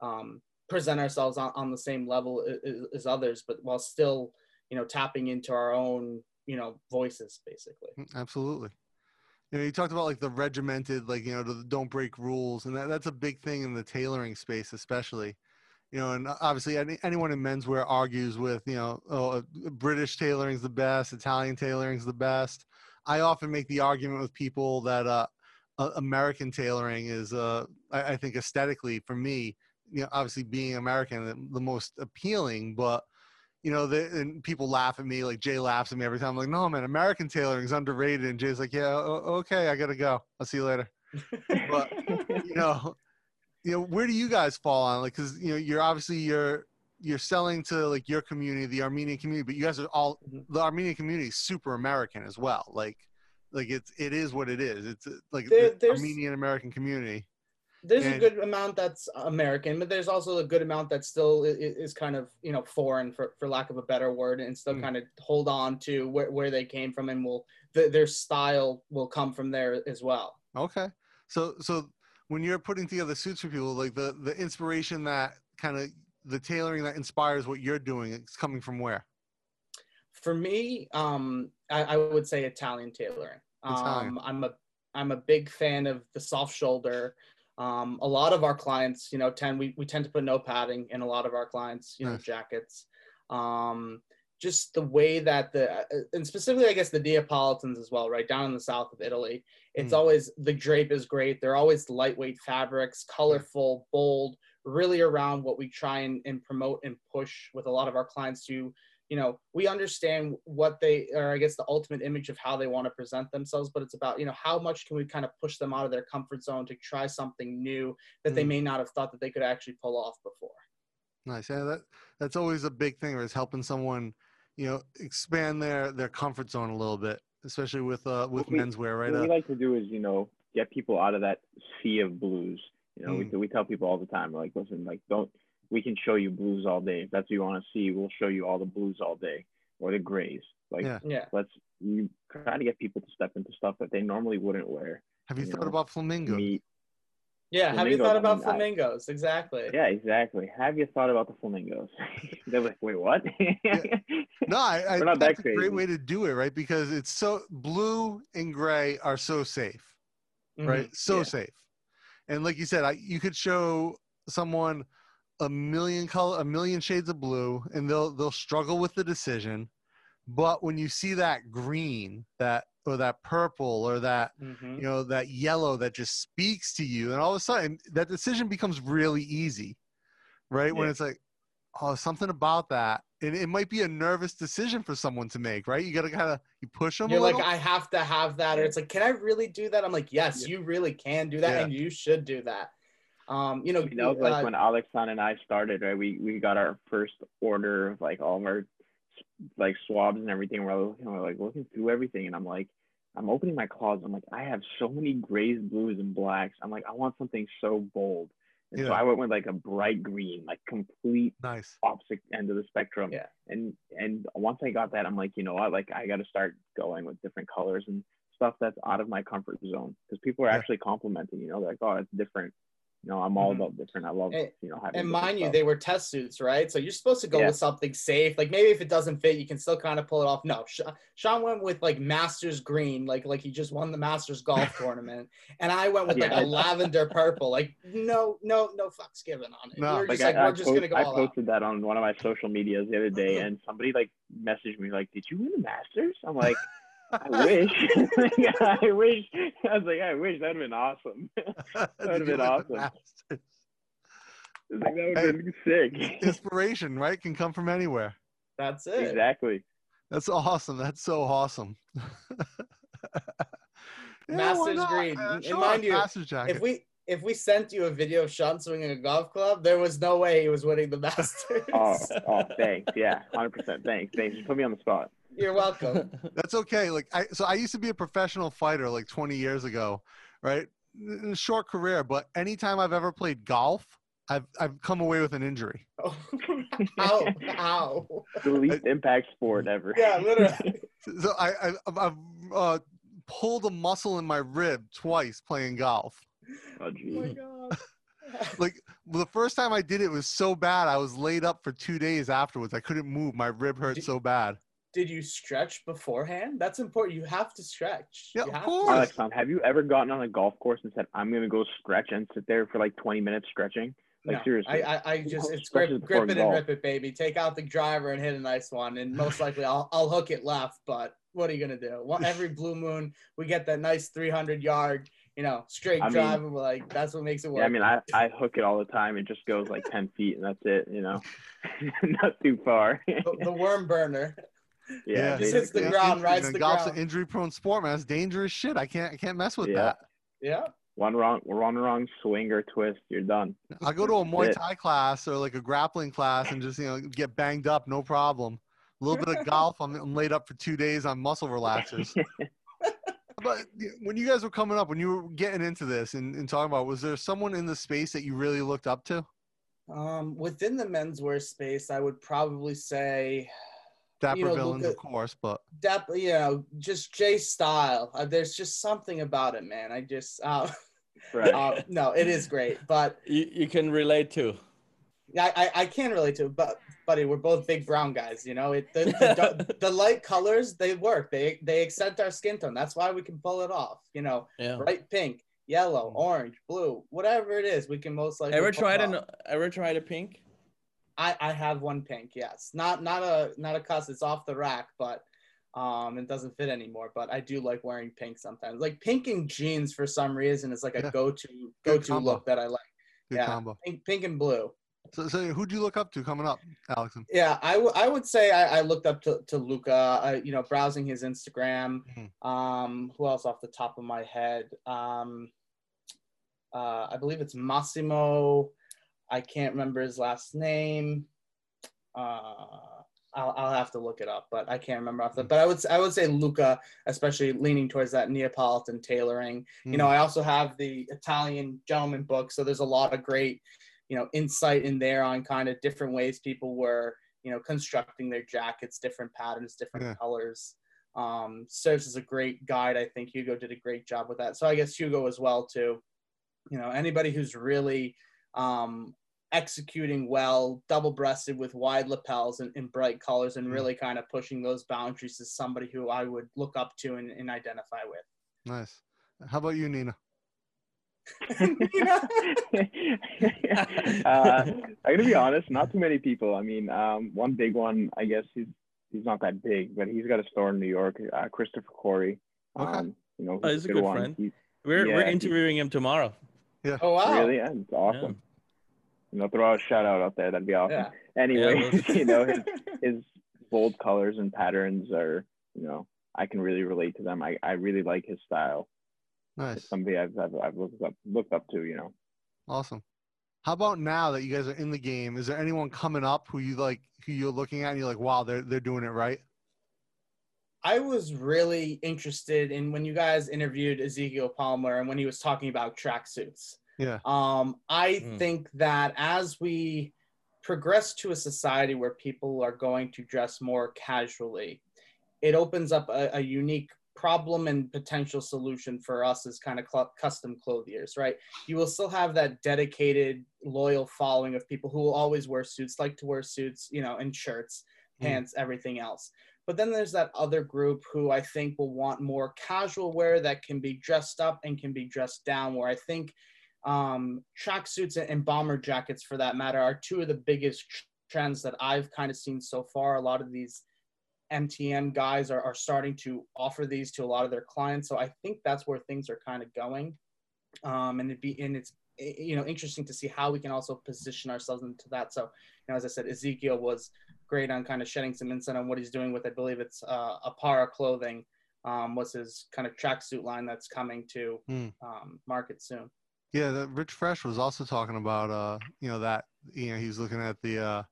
um, present ourselves on, on the same level a- a- as others but while still you know tapping into our own you know voices basically Mm, Absolutely. You know, you talked about like the regimented, like you know, the don't break rules, and that, that's a big thing in the tailoring space, especially. You know, and obviously, any, anyone in menswear argues with, you know, oh, uh, British tailoring's the best, Italian tailoring's the best. I often make the argument with people that uh, uh, American tailoring is, uh, I, I think, aesthetically for me, you know, obviously being American, the, the most appealing, but you know, the, and people laugh at me, like Jai laughs at me every time. I'm like, no, man, American tailoring is underrated. And Jai's like, yeah, okay, I gotta go. I'll see you later. But you know, you know, where do you guys fall on? Like, cause you know, you're obviously you're you're selling to like your community, the Armenian community, but you guys are all Mhm. the Armenian community is super American as well. Like, like it's it is what it is. It's uh, like There- the Armenian American community. There's a good amount that's American, but there's also a good amount that still i- i- is kind of you know foreign for, for lack of a better word, and still Mm. kind of hold on to where, where they came from, and will th- their style will come from there as well. Okay. So so when you're putting together suits for people, like the the inspiration that kind of the tailoring that inspires what you're doing, it's coming from where? For me, um, I, I would say Italian tailoring. Italian. Um, I'm a I'm a big fan of the soft shoulder. Um, a lot of our clients, you know, tend we, we tend to put no padding in a lot of our clients, you know, jackets. Um, just the way that the uh, and specifically, I guess the Neapolitans as well, right down in the south of Italy. It's Mm. always the drape is great. They're always lightweight fabrics, colorful, bold, really around what we try and, and promote and push with a lot of our clients to you know we understand what they or i guess the ultimate image of how they want to present themselves but it's about you know how much can we kind of push them out of their comfort zone to try something new that they Mm. may not have thought that they could actually pull off before Nice. Yeah, that that's always a big thing, is helping someone, you know, expand their their comfort zone a little bit, especially with uh with we- menswear, right? what we Uh, like to do is, you know, get people out of that sea of blues. You know, we, we tell people all the time, like, listen, like, don't, we can show you blues all day. If that's what you want to see, we'll show you all the blues all day or the grays. Like, Yeah. yeah let's, you try to get people to step into stuff that they normally wouldn't wear. have you you thought know, about flamingos? Meat. yeah have you Flamingos, thought I about mean, I- flamingos exactly Yeah, exactly. Have you thought about the flamingos? They're like, wait, what? No, I, I not think that that's a great way to do it, right? Because it's so blue and gray are so safe. Mhm. right? So Yeah. safe. And like you said, I, you could show someone a million color, a million shades of blue, and they'll they'll struggle with the decision. But when you see that green, that or that purple, or that Mhm. you know that yellow that just speaks to you, and all of a sudden that decision becomes really easy, right? When it's like, oh, something about that, and it might be a nervous decision for someone to make, right? You got to kind of you push them. You're like. I have to have that, or it's like, can I really do that? I'm like, yes, Yeah. you really can do that, Yeah. and you should do that. Um, you know, You know, like uh, when Alexan and I started, right? We we got our first order of like all of our like swabs and everything. We're looking, we're like looking through everything, and I'm like, I'm opening my closet. I'm like, I have so many grays, blues, and blacks. I'm like, I want something so bold. And so I went with like a bright green, like complete Nice. opposite end of the spectrum. Yeah. And and once I got that, I'm like, you know what? Like I got to start going with different colors and stuff that's out of my comfort zone because people are Yeah. actually complimenting. You know, they're like, oh, it's different. You know, I'm all Mhm. about different. I love And- you know having. and mind you, stuff. they were test suits, right? So you're supposed to go Yeah. with something safe. Like maybe if it doesn't fit, you can still kind of pull it off. No, Sh- Shant went with like Masters green, like like he just won the Masters golf tournament, and I went with like Yeah. a lavender purple. Like no, no, no fucks given on it. No. we were like just like, I, we're I, just post- gonna go I all out. posted that on one of my social medias the other day, and somebody like messaged me like, "Did you win the Masters?" I'm like, "I wish." I wish. I was like, "I wish that'd have been awesome." That would've been awesome. I was like, that would have been sick. Inspiration, right? Can come from anywhere. That's it. exactly. That's awesome. That's so awesome. Yeah, Masters green. Uh, And mind you, If we if we sent you a video of Shant swinging a golf club, there was no way he was winning the Masters. Oh, oh, thanks. Yeah, hundred percent. Thanks. Thanks. Just put me on the spot. You're welcome. That's okay. Like I, so I used to be a professional fighter like 20 years ago, right? In a short career, but anytime I've ever played golf, I've I've come away with an injury. how? How? The least impact sport ever. Yeah, literally. So I, I I've- I've uh, pulled a muscle in my rib twice playing golf. Oh, Oh my god. Like the first time I did it was so bad, I was laid up for two days afterwards. I couldn't move. My rib hurt Did- so bad. Did you stretch beforehand? That's important. You have to stretch. Yeah, You of have course. to. Alex, um, have you ever gotten on a golf course and said, "I'm gonna go stretch" and sit there for like 20 minutes stretching? Like No, seriously. I, I, I just it's grip, grip it and rip it, baby. Take out the driver and hit a nice one, and most likely I'll I'll hook it left. But what are you gonna do? One, every blue moon, we get that nice 300 yard, you know, straight I mean- and we're like, that's what makes it work. Yeah, I mean, I, I hook it all the time. It just goes like 10 feet and that's it, you know, not too far. the, the worm burner. Yeah, He sits the basically. ground, injuries, rides man. the Golf's ground. an injury-prone sport, man. It's dangerous shit. I can't I can't mess with Yeah. that. Yeah. One wrong, one wrong swing or twist, you're done. I go to a Muay. Thai class or like a grappling class and just you know get banged up, no problem. A little bit of golf, I'm, I'm laid up for two days on muscle relaxers. but when you guys were coming up, when you were getting into this and, and talking about, was there someone in the space that you really looked up to? Um, within the menswear space, I would probably say Dapper You know, villains, Luka- of course, but Dep, you know, just Jai style. Uh, there's just something about it, man. I just, uh, Right. uh, no, it is great, but you, you can relate to. I, I, I can relate to it. But, buddy, we're both big brown guys. You know, it the, the, the, the light colors they work. They they accent our skin tone. That's why we can pull it off. You know, Yeah. bright pink, yellow, orange, blue, whatever it is, we can most likely. Ever tried it an ever tried a pink? I, I have one pink, yes. Not not a not a cuss, it's off the rack, but um it doesn't fit anymore. But I do like wearing pink sometimes. Like pink and jeans for some reason is like a Yeah. go-to go-to look that I like. good Yeah. combo. Pink pink and blue. So, so who do you look up to coming up, Alex? Yeah, I, w- I would say I, I looked up to, to Luca, I, you know, browsing his Instagram. Mhm. Um, who else off the top of my head? Um, uh, I believe it's Massimo. I can't remember his last name. Uh, I'll, I'll have to look it up, but I can't remember off the. But I would I would say Luca, especially leaning towards that Neapolitan tailoring. You know, I also have the Italian gentleman book, so there's a lot of great, you know, insight in there on kind of different ways people were, you know, constructing their jackets, different patterns, different Yeah. colors. Um, serves as a great guide. I think Hugo did a great job with that. So I guess Hugo as well too. You know, anybody who's really um, executing well, double-breasted with wide lapels and, and bright colors, and Mm. really kind of pushing those boundaries is somebody who I would look up to and, and identify with. Nice. How about you, Nina? uh, I'm gonna be honest, not too many people. I mean, um, one big one, I guess he's he's not that big, but he's got a store in New York. Uh, Christopher Corey. Okay. Um, you know, Oh, he's a good friend. He, We're Yeah, we're interviewing him tomorrow. Yeah. Oh wow! Really, yeah, it's awesome. You know, throw out a shout out out there. That'd be awesome. Yeah. Anyway, we'll- you know, his his bold colors and patterns are, you know, I can really relate to them. I, I really like his style. Nice. It's somebody I've, I've, I've looked up looked up to. You know. Awesome. How about now that you guys are in the game? Is there anyone coming up who you like, who you're looking at, and you're like, wow, they're they're doing it right? I was really interested in when you guys interviewed Ezekiel Palmer and when he was talking about tracksuits. Yeah. Um, I Mm. think that as we progress to a society where people are going to dress more casually, it opens up a, a unique problem and potential solution for us as kind of cl- custom clothiers, right? You will still have that dedicated, loyal following of people who will always wear suits, like to wear suits, you know, and shirts, Mm. pants, everything else. But then there's that other group who I think will want more casual wear that can be dressed up and can be dressed down. Where I think um, tracksuits and- bomber jackets, for that matter, are two of the biggest trends that I've kind of seen so far. A lot of these MTM guys are, are starting to offer these to a lot of their clients. So I think that's where things are kind of going. Um, and it'd be and it's you know interesting to see how we can also position ourselves into that. So you know, as I said, Ezekiel was great on kind of shedding some insight on what he's doing with I believe it's uh, Apara clothing. Um, was his kind of tracksuit line that's coming to Hmm. um, market soon. Yeah, that Rich Fresh was also talking about uh, you know, that you know, he's looking at the uh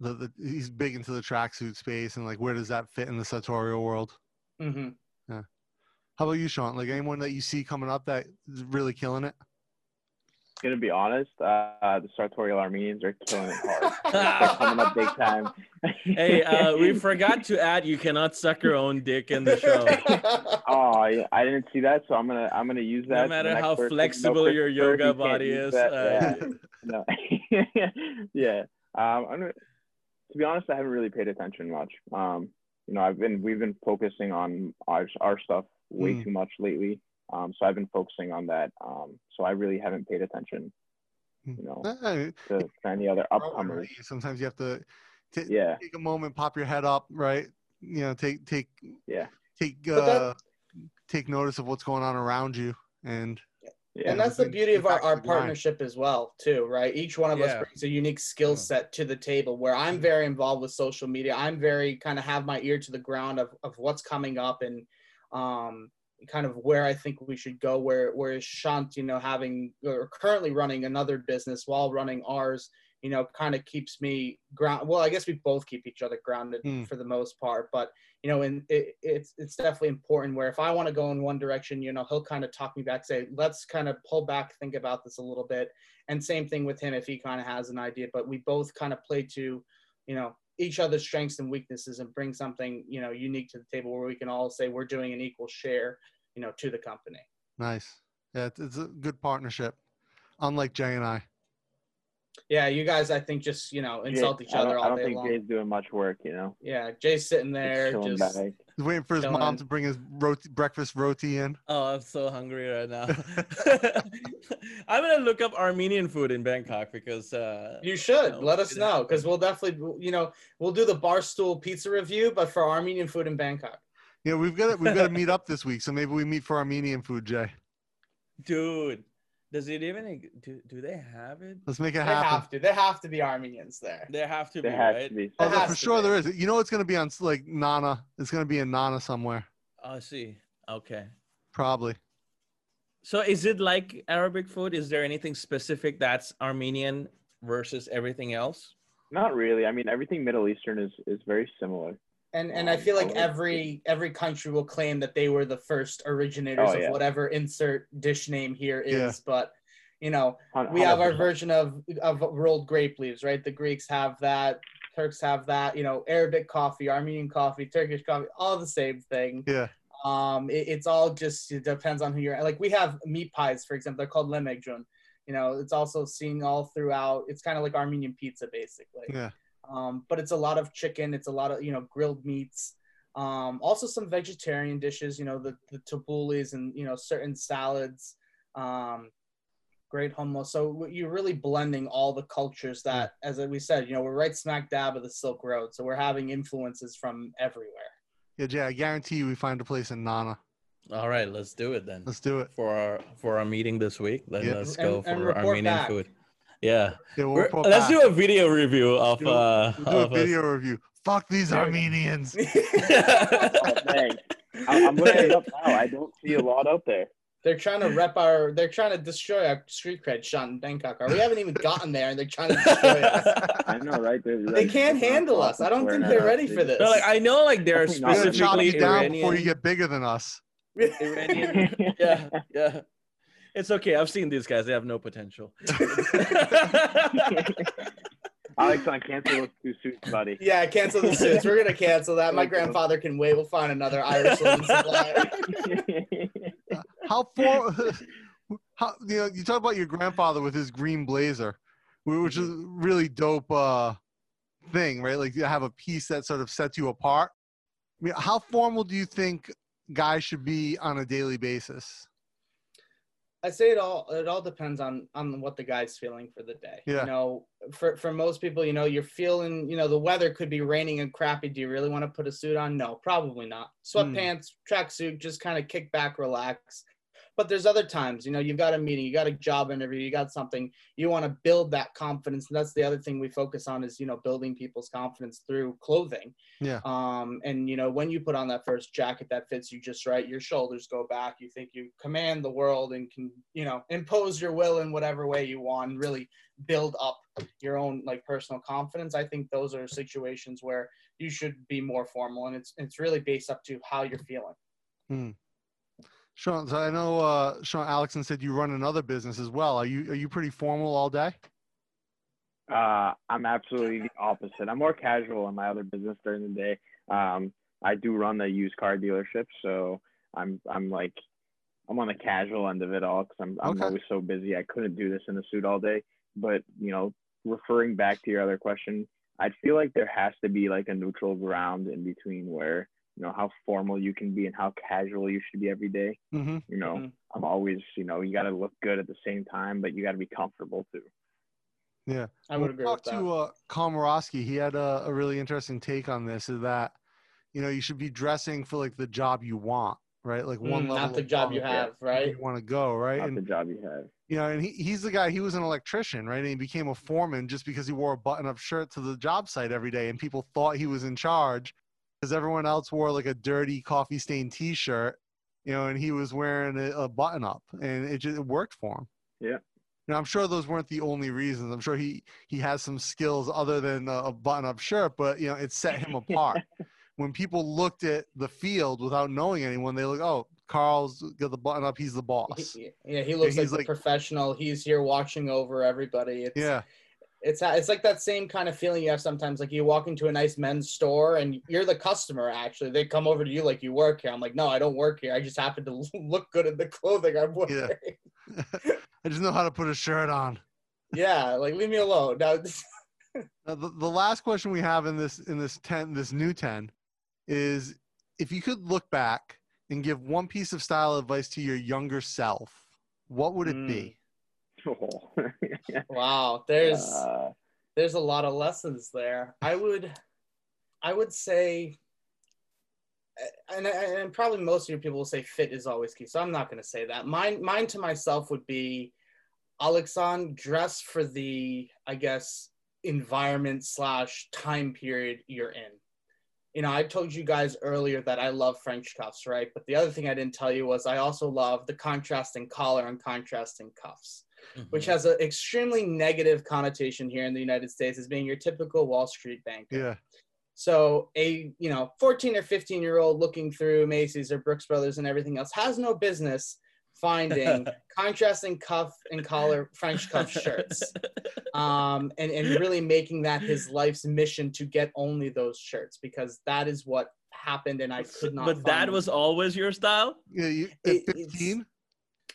the, the he's big into the tracksuit space and like where does that fit in the sartorial world? hmm How about you, Shant? Like anyone that you see coming up that is really killing it? Gonna be honest, uh, the sartorial Armenians are killing it hard. They're coming up big time. hey, uh, we forgot to add you cannot suck your own dick in the show. Oh, I, I didn't see that, so I'm gonna I'm gonna use that. No matter how person. Flexible Chris your yoga you body is, that. uh, Yeah. no. yeah. Um, I'm gonna, to be honest, I haven't really paid attention much. Um, you know, I've been we've been focusing on our our stuff way Mm. too much lately. Um, so I've been focusing on that. Um, so I really haven't paid attention, you know, to, to any other upcomers. Sometimes you have to ta- Yeah. take a moment, pop your head up, right? You know, take take Yeah. take But that- uh take notice of what's going on around you and Yeah. and that's the beauty of our, our to the grind. partnership as well too right each one of us brings a unique skill set to the table where i'm very involved with social media i'm very kind of have my ear to the ground of, of what's coming up and um kind of where i think we should go where whereas shant you know having or currently running another business while running ours you know kind of keeps me ground well i guess we both keep each other grounded Hmm. for the most part but you know, and it, it's it's definitely important where if I want to go in one direction, you know, he'll kind of talk me back, say, let's kind of pull back, think about this a little bit. And same thing with him if he kind of has an idea, but we both kind of play to, you know, each other's strengths and weaknesses and bring something, you know, unique to the table where we can all say we're doing an equal share, you know, to the company. nice. Yeah, it's, a good partnership. Unlike Jai and I. Yeah, you guys, I think just you know insult Jai- each I don't- other I don't day think long. Jai's doing much work, you know. Yeah, Jai's sitting there, chilling just back. He's waiting for his mom to bring his roti, breakfast roti in. Oh, I'm so hungry right now. I'm gonna look up Armenian food in Bangkok because uh, You should No, let us know because we'll definitely, you know, we'll do the barstool pizza review, but for Armenian food in Bangkok. Yeah, we've got to, we've got to meet up this week, so maybe we meet for Armenian food, Jay. dude, does it even do? Do they have it? Let's make it They happen. have to. They have to be Armenians there. Oh, there have to be, There has right? to be. Oh, there- for sure be. there is. You know it's going to be on like Nana. It's going to be in Nana somewhere, Oh, I see. Okay. probably. So is it like Arabic food? Is there anything specific that's Armenian versus everything else? Not really. I mean, everything Middle Eastern is is very similar. And and I Um, feel like oh, every every country will claim that they were the first originators Oh, of yeah. whatever insert dish name here is. Yeah. But you know, Hun- we have our version of of rolled grape leaves, right? The Greeks have that. Turks have that. You know, Arabic coffee, Armenian coffee, Turkish coffee, all the same thing. Yeah. Um, it, it's all just it depends on who you're. Like we have meat pies, for example. They're called lemekjun. You know, it's also seen all throughout. It's kind of like Armenian pizza, basically. Yeah. Um, but it's a lot of chicken. It's a lot of you know grilled meats. Um, also some vegetarian dishes. You know, the the tabulis and you know certain salads. Um, great hummus. So you're really blending all the cultures that, as we said, you know, we're right smack dab of the Silk Road. So we're having influences from everywhere. Yeah, Jai, I guarantee you we find a place in Nana. All right, let's do it then. Let's do it. For our for our meeting this week, then Yeah. let's go and for report Armenian back. food. Yeah, Yeah, we'll let's back. do a video review of Do- uh We'll do a of us. video review. Fuck these Armenians. Oh, dang. I- I'm looking it up now. I don't see a lot out there. They're trying to rep our. They're trying to destroy our street cred shot in Bangkok. Or we haven't even gotten there, and they're trying to destroy us. I know, right? They're, They can't handle us. I don't think they're ready for this. No, like I know, like there are Definitely not. They're gonna chop you down Iranian. before you get bigger than us. Iranian. yeah, yeah. It's okay. I've seen these guys. They have no potential. Alex, on cancel those two suits, buddy. Yeah, cancel the suits. We're gonna cancel that. My grandfather can wait. We'll find another Irish linen supplier. How far? How you know? You talk about your grandfather with his green blazer, which is really dope uh, thing, right? Like you have a piece that sort of sets you apart. I mean, how formal do you think guys should be on a daily basis? I say it all. It all depends on on what the guy's feeling for the day. Yeah. You know, for for most people, you know, you're feeling. You know, the weather could be raining and crappy. Do you really want to put a suit on? No, probably not. Hmm. Sweatpants, tracksuit, just kind of kick back, relax. But there's other times, you know, you've got a meeting, you got a job interview, you got something, you want to build that confidence. And that's the other thing we focus on is, you know, building people's confidence through clothing. Yeah. Um, and you know, when you put on that first jacket that fits you just right, your shoulders go back. You think you command the world and can, you know, impose your will in whatever way you want. And really build up your own like personal confidence. I think those are situations where you should be more formal, and it's it's really based up to how you're feeling. Shant, so I know uh, Shant Alexan said you run another business as well. Are you are you pretty formal all day? Uh, I'm absolutely the opposite. I'm more casual in my other business during the day. Um, I do run the used car dealership, so I'm I'm like I'm on the casual end of it all because I'm I'm Okay. always so busy. I couldn't do this in a suit all day. But you know, referring back to your other question, I feel like there has to be like a neutral ground in between where you know how formal you can be and how casual you should be every day. Mm-hmm. You know, Mhm. I'm always you know you got to look good at the same time, but you got to be comfortable too. Yeah. I would agree with talked that. to uh, Komorowski. He had a, a really interesting take on this. Is that you know you should be dressing for like the job you want, right? Like one Mm, level not the job you have, right? You want to go, right? Not And the job you have. you know, and he, he's the guy. He was an electrician, right? And he became a foreman just because he wore a button-up shirt to the job site every day, and people thought he was in charge because everyone else wore like a dirty coffee-stained T-shirt, you know, and he was wearing a, a button-up, and it just it worked for him. Yeah. Now, I'm sure those weren't the only reasons. I'm sure he he has some skills other than a, a button-up shirt, but you know, it set him apart. when people looked at the field without knowing anyone, they look, oh, Carl's got the button up. He's the boss. Yeah, he looks he's like the like- professional. He's here watching over everybody. It's, Yeah, it's it's like that same kind of feeling you have sometimes. Like you walk into a nice men's store and you're the customer. Actually, they come over to you like you work here. I'm like, no, I don't work here. I just happen to look good in the clothing I'm wearing. Yeah. I just know how to put a shirt on. Yeah, like leave me alone. Now, Now, the, the last question we have in this in this ten this new ten is if you could look back and give one piece of style advice to your younger self, what would it be? Hmm. Oh. wow, there's Uh, there's a lot of lessons there. I would, I would say, and, and probably most of your people will say fit is always key. So I'm not going to say that. Mine, mine to myself would be, Alexan, dress for the, I guess, environment slash time period you're in. You know, I told you guys earlier that I love French cuffs, right? But the other thing I didn't tell you was I also love the contrasting collar and contrasting cuffs which has an extremely negative connotation here in the United States as being your typical Wall Street banker. Yeah, So a you know 14 or 15 year old looking through Macy's or Brooks Brothers and everything else has no business finding contrasting cuff and collar French cuff shirts, um, and and really making that his life's mission to get only those shirts because that is what happened and I could not. but that them. was always your style. yeah. You, at It- 15,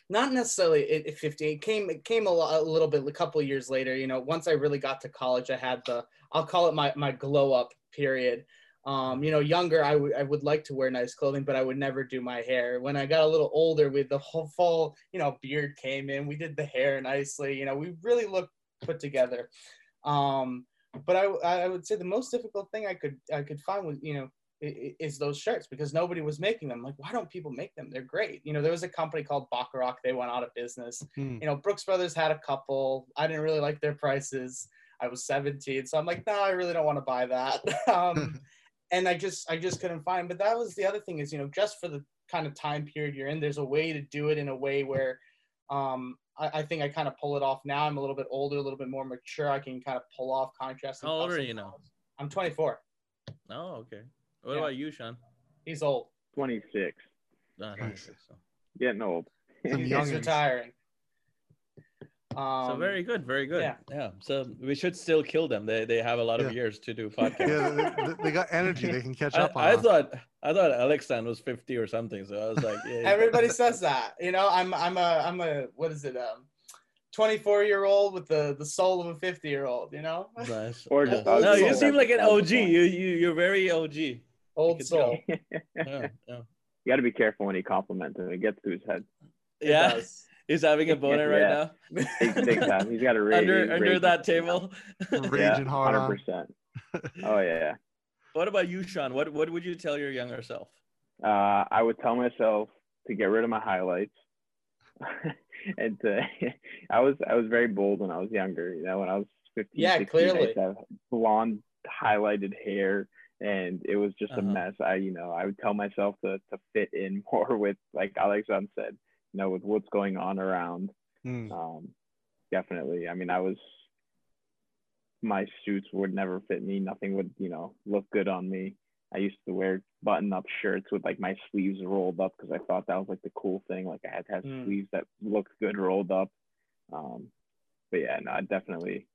not necessarily at, at 15 it came it came a, a little bit a couple years later you know once i really got to college i had the i'll call it my my glow up period. Um you know younger i would i would like to wear nice clothing but i would never do my hair. When i got a little older with the whole full you know beard came in we did the hair nicely you know we really looked put together. Um but i i would say the most difficult thing i could i could find was you know is those shirts because nobody was making them. Like, why don't people make them? They're great. You know, there was a company called Bachrach. They went out of business. Hmm. You know, Brooks Brothers had a couple. I didn't really like their prices. I was 17, so I'm like, no, I really don't want to buy that. um, and I just, I just couldn't find. But that was the other thing is, you know, just for the kind of time period you're in, there's a way to do it in a way where, um, I, I think I kind of pull it off now. I'm a little bit older, a little bit more mature. I can kind of pull off contrast. How old are you now? I'm 24. Oh, okay. What Yeah. about you, Shant? He's old. 26. No, I so. Getting old. Some He's retiring. Um, so very good, very good. yeah. Yeah. So we should still kill them. They they have a lot Yeah. of years to do podcasts. Yeah, they, they- they got energy. They can catch I, up on. I us. thought I thought Alexan was 50 or something. So I was like, yeah, Everybody says that. You know, I'm I'm a I'm a what is it? Um, 24 year old with the the soul of a 50 year old. You know, nice. Or just no, you seem like an OG. You you you're very OG. Old soul. you Yeah, yeah. got to be careful when he compliments him. It gets to his head. It Yeah, does. he's having a boner right Yeah. now. Big, big time. He's got a rage. under he's under raging. that table. Raging hard on. percent Oh yeah. what about you, Shant? What what would you tell your younger self? Uh, I would tell myself to get rid of my highlights. and to, I was I was very bold when I was younger. You know, when I was 15, Yeah, 16, I clearly. used to have blonde highlighted hair, and it was just Uh-huh. a mess. I, you know, I would tell myself to to fit in more with, like Alexan said, you know, with what's going on around. Mm. Um, definitely. I mean, I was my suits would never fit me. Nothing would, you know, look good on me. I used to wear button-up shirts with like my sleeves rolled up because I thought that was like the cool thing. Like I had to have Mm. sleeves that looked good rolled up. Um, but yeah, no, I definitely.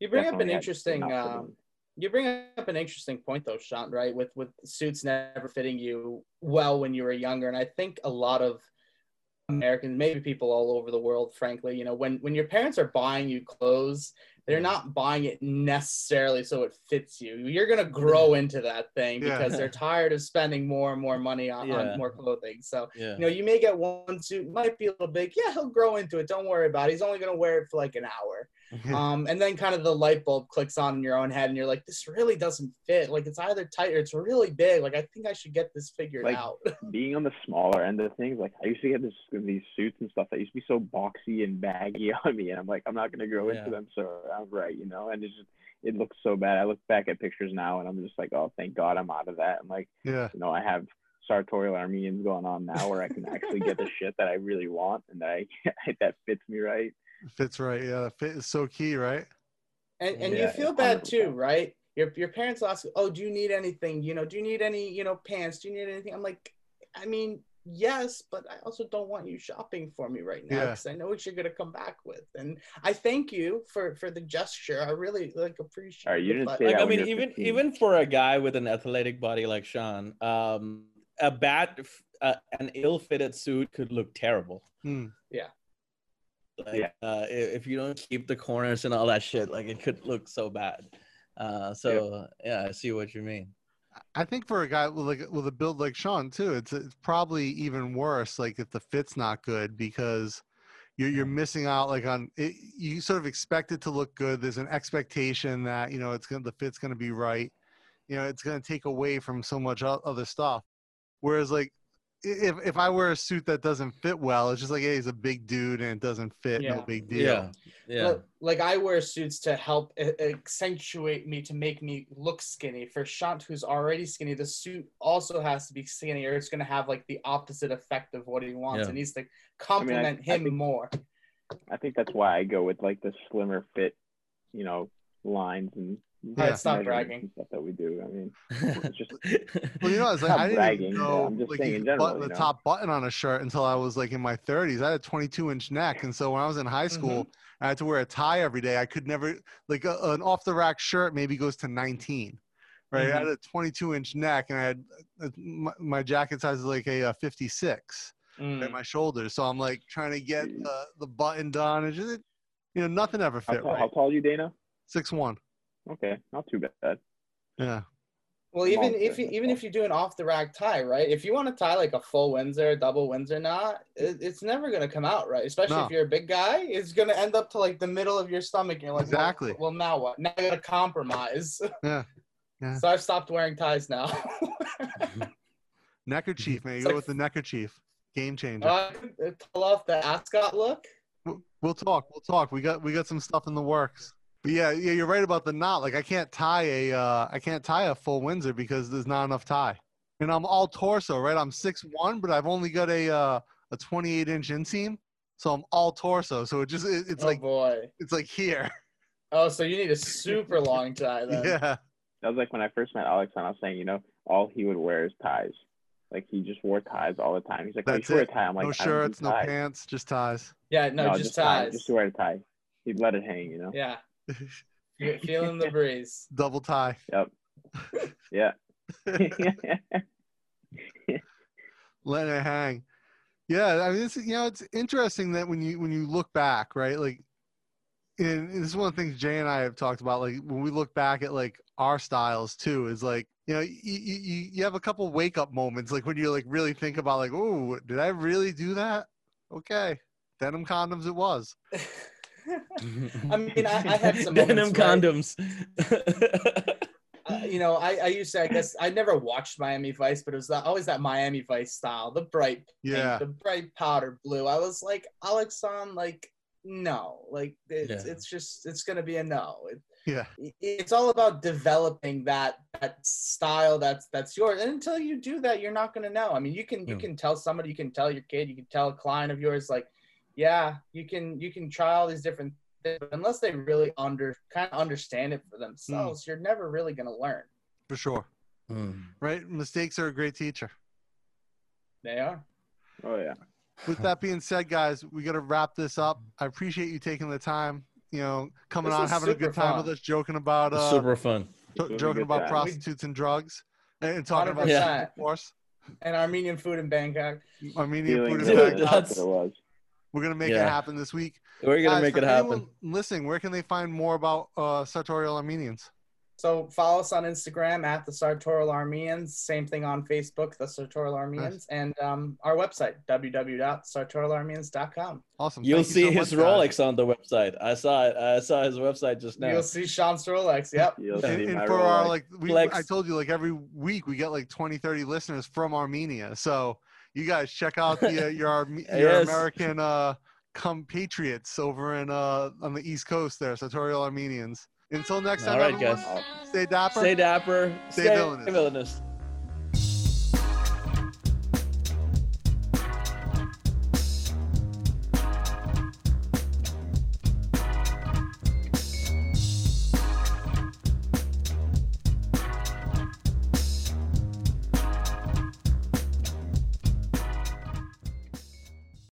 You bring up an interesting. Um, them. You bring up an interesting point though, Shant. Right, with with suits never fitting you well when you were younger, and I think a lot of Americans, maybe people all over the world, frankly, you know, when when your parents are buying you clothes, they're not buying it necessarily so it fits you. You're gonna grow mm-hmm. into that thing Yeah. because they're tired of spending more and more money on, Yeah. on more clothing. So Yeah. you know, you may get one suit, might be a little big. Yeah, he'll grow into it. Don't worry about it. He's only gonna wear it for like an hour. Um, and then kind of the light bulb clicks on in your own head, and you're like, this really doesn't fit. Like it's either tight or it's really big. Like I think I should get this figured Like- out. Being on the smaller end of things, like I used to get this these suits and stuff that used to be so boxy and baggy on me, and I'm like, I'm not gonna grow Yeah. into them. So I'm right, you know, and it's just it looks so bad. I look back at pictures now, and I'm just like, oh, thank God I'm out of that. And like. yeah. you know, I have sartorial Armenians going on now where I can actually get the shit that I really want and that I that fits me right. Fits right. Yeah. The fit is so key, right? And and you feel bad 100%. too, right? Your your parents ask, oh, do you need anything? You know, do you need any, you know, pants? Do you need anything? I'm like, I mean, yes, but I also don't want you shopping for me right now Yeah. because I know what you're gonna come back with. And I thank you for for the gesture. I really like appreciate. All right, you didn't but- say like I mean, even 15. even for a guy with an athletic body like Shant, um, a bad, uh, an ill-fitted suit could look terrible. Mm. Like, Yeah. uh, i- if you don't keep the corners and all that shit, like it could look so bad. Uh, so yeah, I see what you mean. I think for a guy with like with a build like Shant too, it's it's probably even worse. Like if the fit's not good because you're you're missing out like on it, you sort of expect it to look good. There's an expectation that you know it's gonna the fit's gonna be right. You know it's gonna take away from so much other stuff. Whereas like i- if if I wear a suit that doesn't fit well, it's just like hey, he's a big dude and it doesn't fit. No big deal. Yeah, yeah, Look, like I wear suits to help accentuate me to make me look skinny. For Shant, who's already skinny, the suit also has to be skinny, or it's going to have like the opposite effect of what he wants. Yeah. It needs to complement I him think- more. I think that's why I go with like the slimmer fit, you know, lines and Yeah. Stop measurements bragging. stuff that we do. I mean, it's just Well, you know, it's like I didn't bragging, even know I'm just like saying in general, button you the top button on a shirt until I was like in my 30s. I had a 22 inch neck, and so when I was in high school, I had to wear a tie every day. I could never like a, an off the rack shirt maybe goes to 19. Right, I had a 22 inch neck, and I had uh, my, my jacket size is like a, uh 56 Mm. at my shoulders. So I'm like trying to get the, the button done. It's just, you know, nothing ever how, fit tall, right. how tall are you, Dana? Six one. Okay, not too bad. Yeah. Well, even Monster. if you even if you do an off the rack tie, right? If you want to tie like a full Windsor, double Windsor knot, it, it's never gonna come out right. Especially No. if you're a big guy, it's gonna end up to like the middle of your stomach. And you're like, well- Exactly. Well, now what? Now I gotta compromise. Yeah. Yeah. So I've stopped wearing ties now. Neckerchief, man. You It's go like- with the neckerchief. Game changer. Uh, pull off the ascot look. We'll- We'll talk. We'll talk. We got we got some stuff in the works. But yeah, yeah, you're right about the knot. Like I can't tie a uh, I can't tie a full Windsor because there's not enough tie. And I'm all torso, right? I'm six one, but I've only got a uh, a 28 inch inseam, so I'm all torso. So it just it, it's oh like boy. it's like here. Oh, so you need a super long tie then. Yeah, That was like when I first met Alex, and I was saying, you know, all he would wear is ties. Like he just wore ties all the time. He's like, "Oh, you That's should wear a tie." I'm like, no "I don't do shirts, no ties." pants, just ties. Yeah, no, just, ties. Just to wear a tie. He'd let it hang, you know. Yeah, Fe- feeling the breeze. Double tie. Yep. Yeah. Let it hang. Yeah, I mean, it's you know, it's interesting that when you when you look back, right? Like, and this is one of the things Jai and I have talked about. Like when we look back at like our styles too, is like you know, you you, you have a couple wake up moments, like when you like really think about like, oh, did I really do that? Okay, denim condoms, it was. I mean, I, I had some denim condoms. uh, you know, I, I used to, I guess, I never watched Miami Vice, but it was that, always that Miami Vice style, the bright pink, Yeah, the bright powder blue. I was like, Alexan, like, no, like, it's, Yeah. it's just, it's going to be a no. It, yeah, it's all about developing that that style that's that's yours and until you do that you're not going to know i mean you can you can tell somebody you can tell your kid you can tell a client of yours like yeah you can you can try all these different things but unless they really under kind of understand it for themselves you're never really going to learn for sure. Mm. Right, mistakes are a great teacher. they are oh yeah. with that being said, guys, we got to wrap this up. I appreciate you taking the time, you know, coming This on, having a good time fun. with us, joking about uh, Super fun. jo- It was a joking about time. prostitutes and drugs, and, and talking about 100%. sex, of course, and armenian food in bangkok Armenian Feeling food. Dude, and good. sex. that's- That's what it was. We're gonna make it happen this week. We're gonna Guys, make it happen. anyone Listening, where can they find more about uh, sartorial Armenians? so follow us on instagram at the sartorial armenians same thing on facebook the sartorial armenians and um, our website www.sartorialarmenians.com Awesome. You'll Thank you see so his much, guys. Rolex on the website. I saw it. I saw his website just now. You'll see Shant's Rolex. Yep. You'll And, see and my for our Rolex. like, we, I told you like every week we get like 20, 30 listeners from Armenia. So you guys check out the uh, your your Yes. American uh, compatriots over in uh on the East Coast there, sartorial Armenians. Until next time, All right, everyone, guys. Stay dapper. Stay dapper. Stay Stay, villainous. villainous.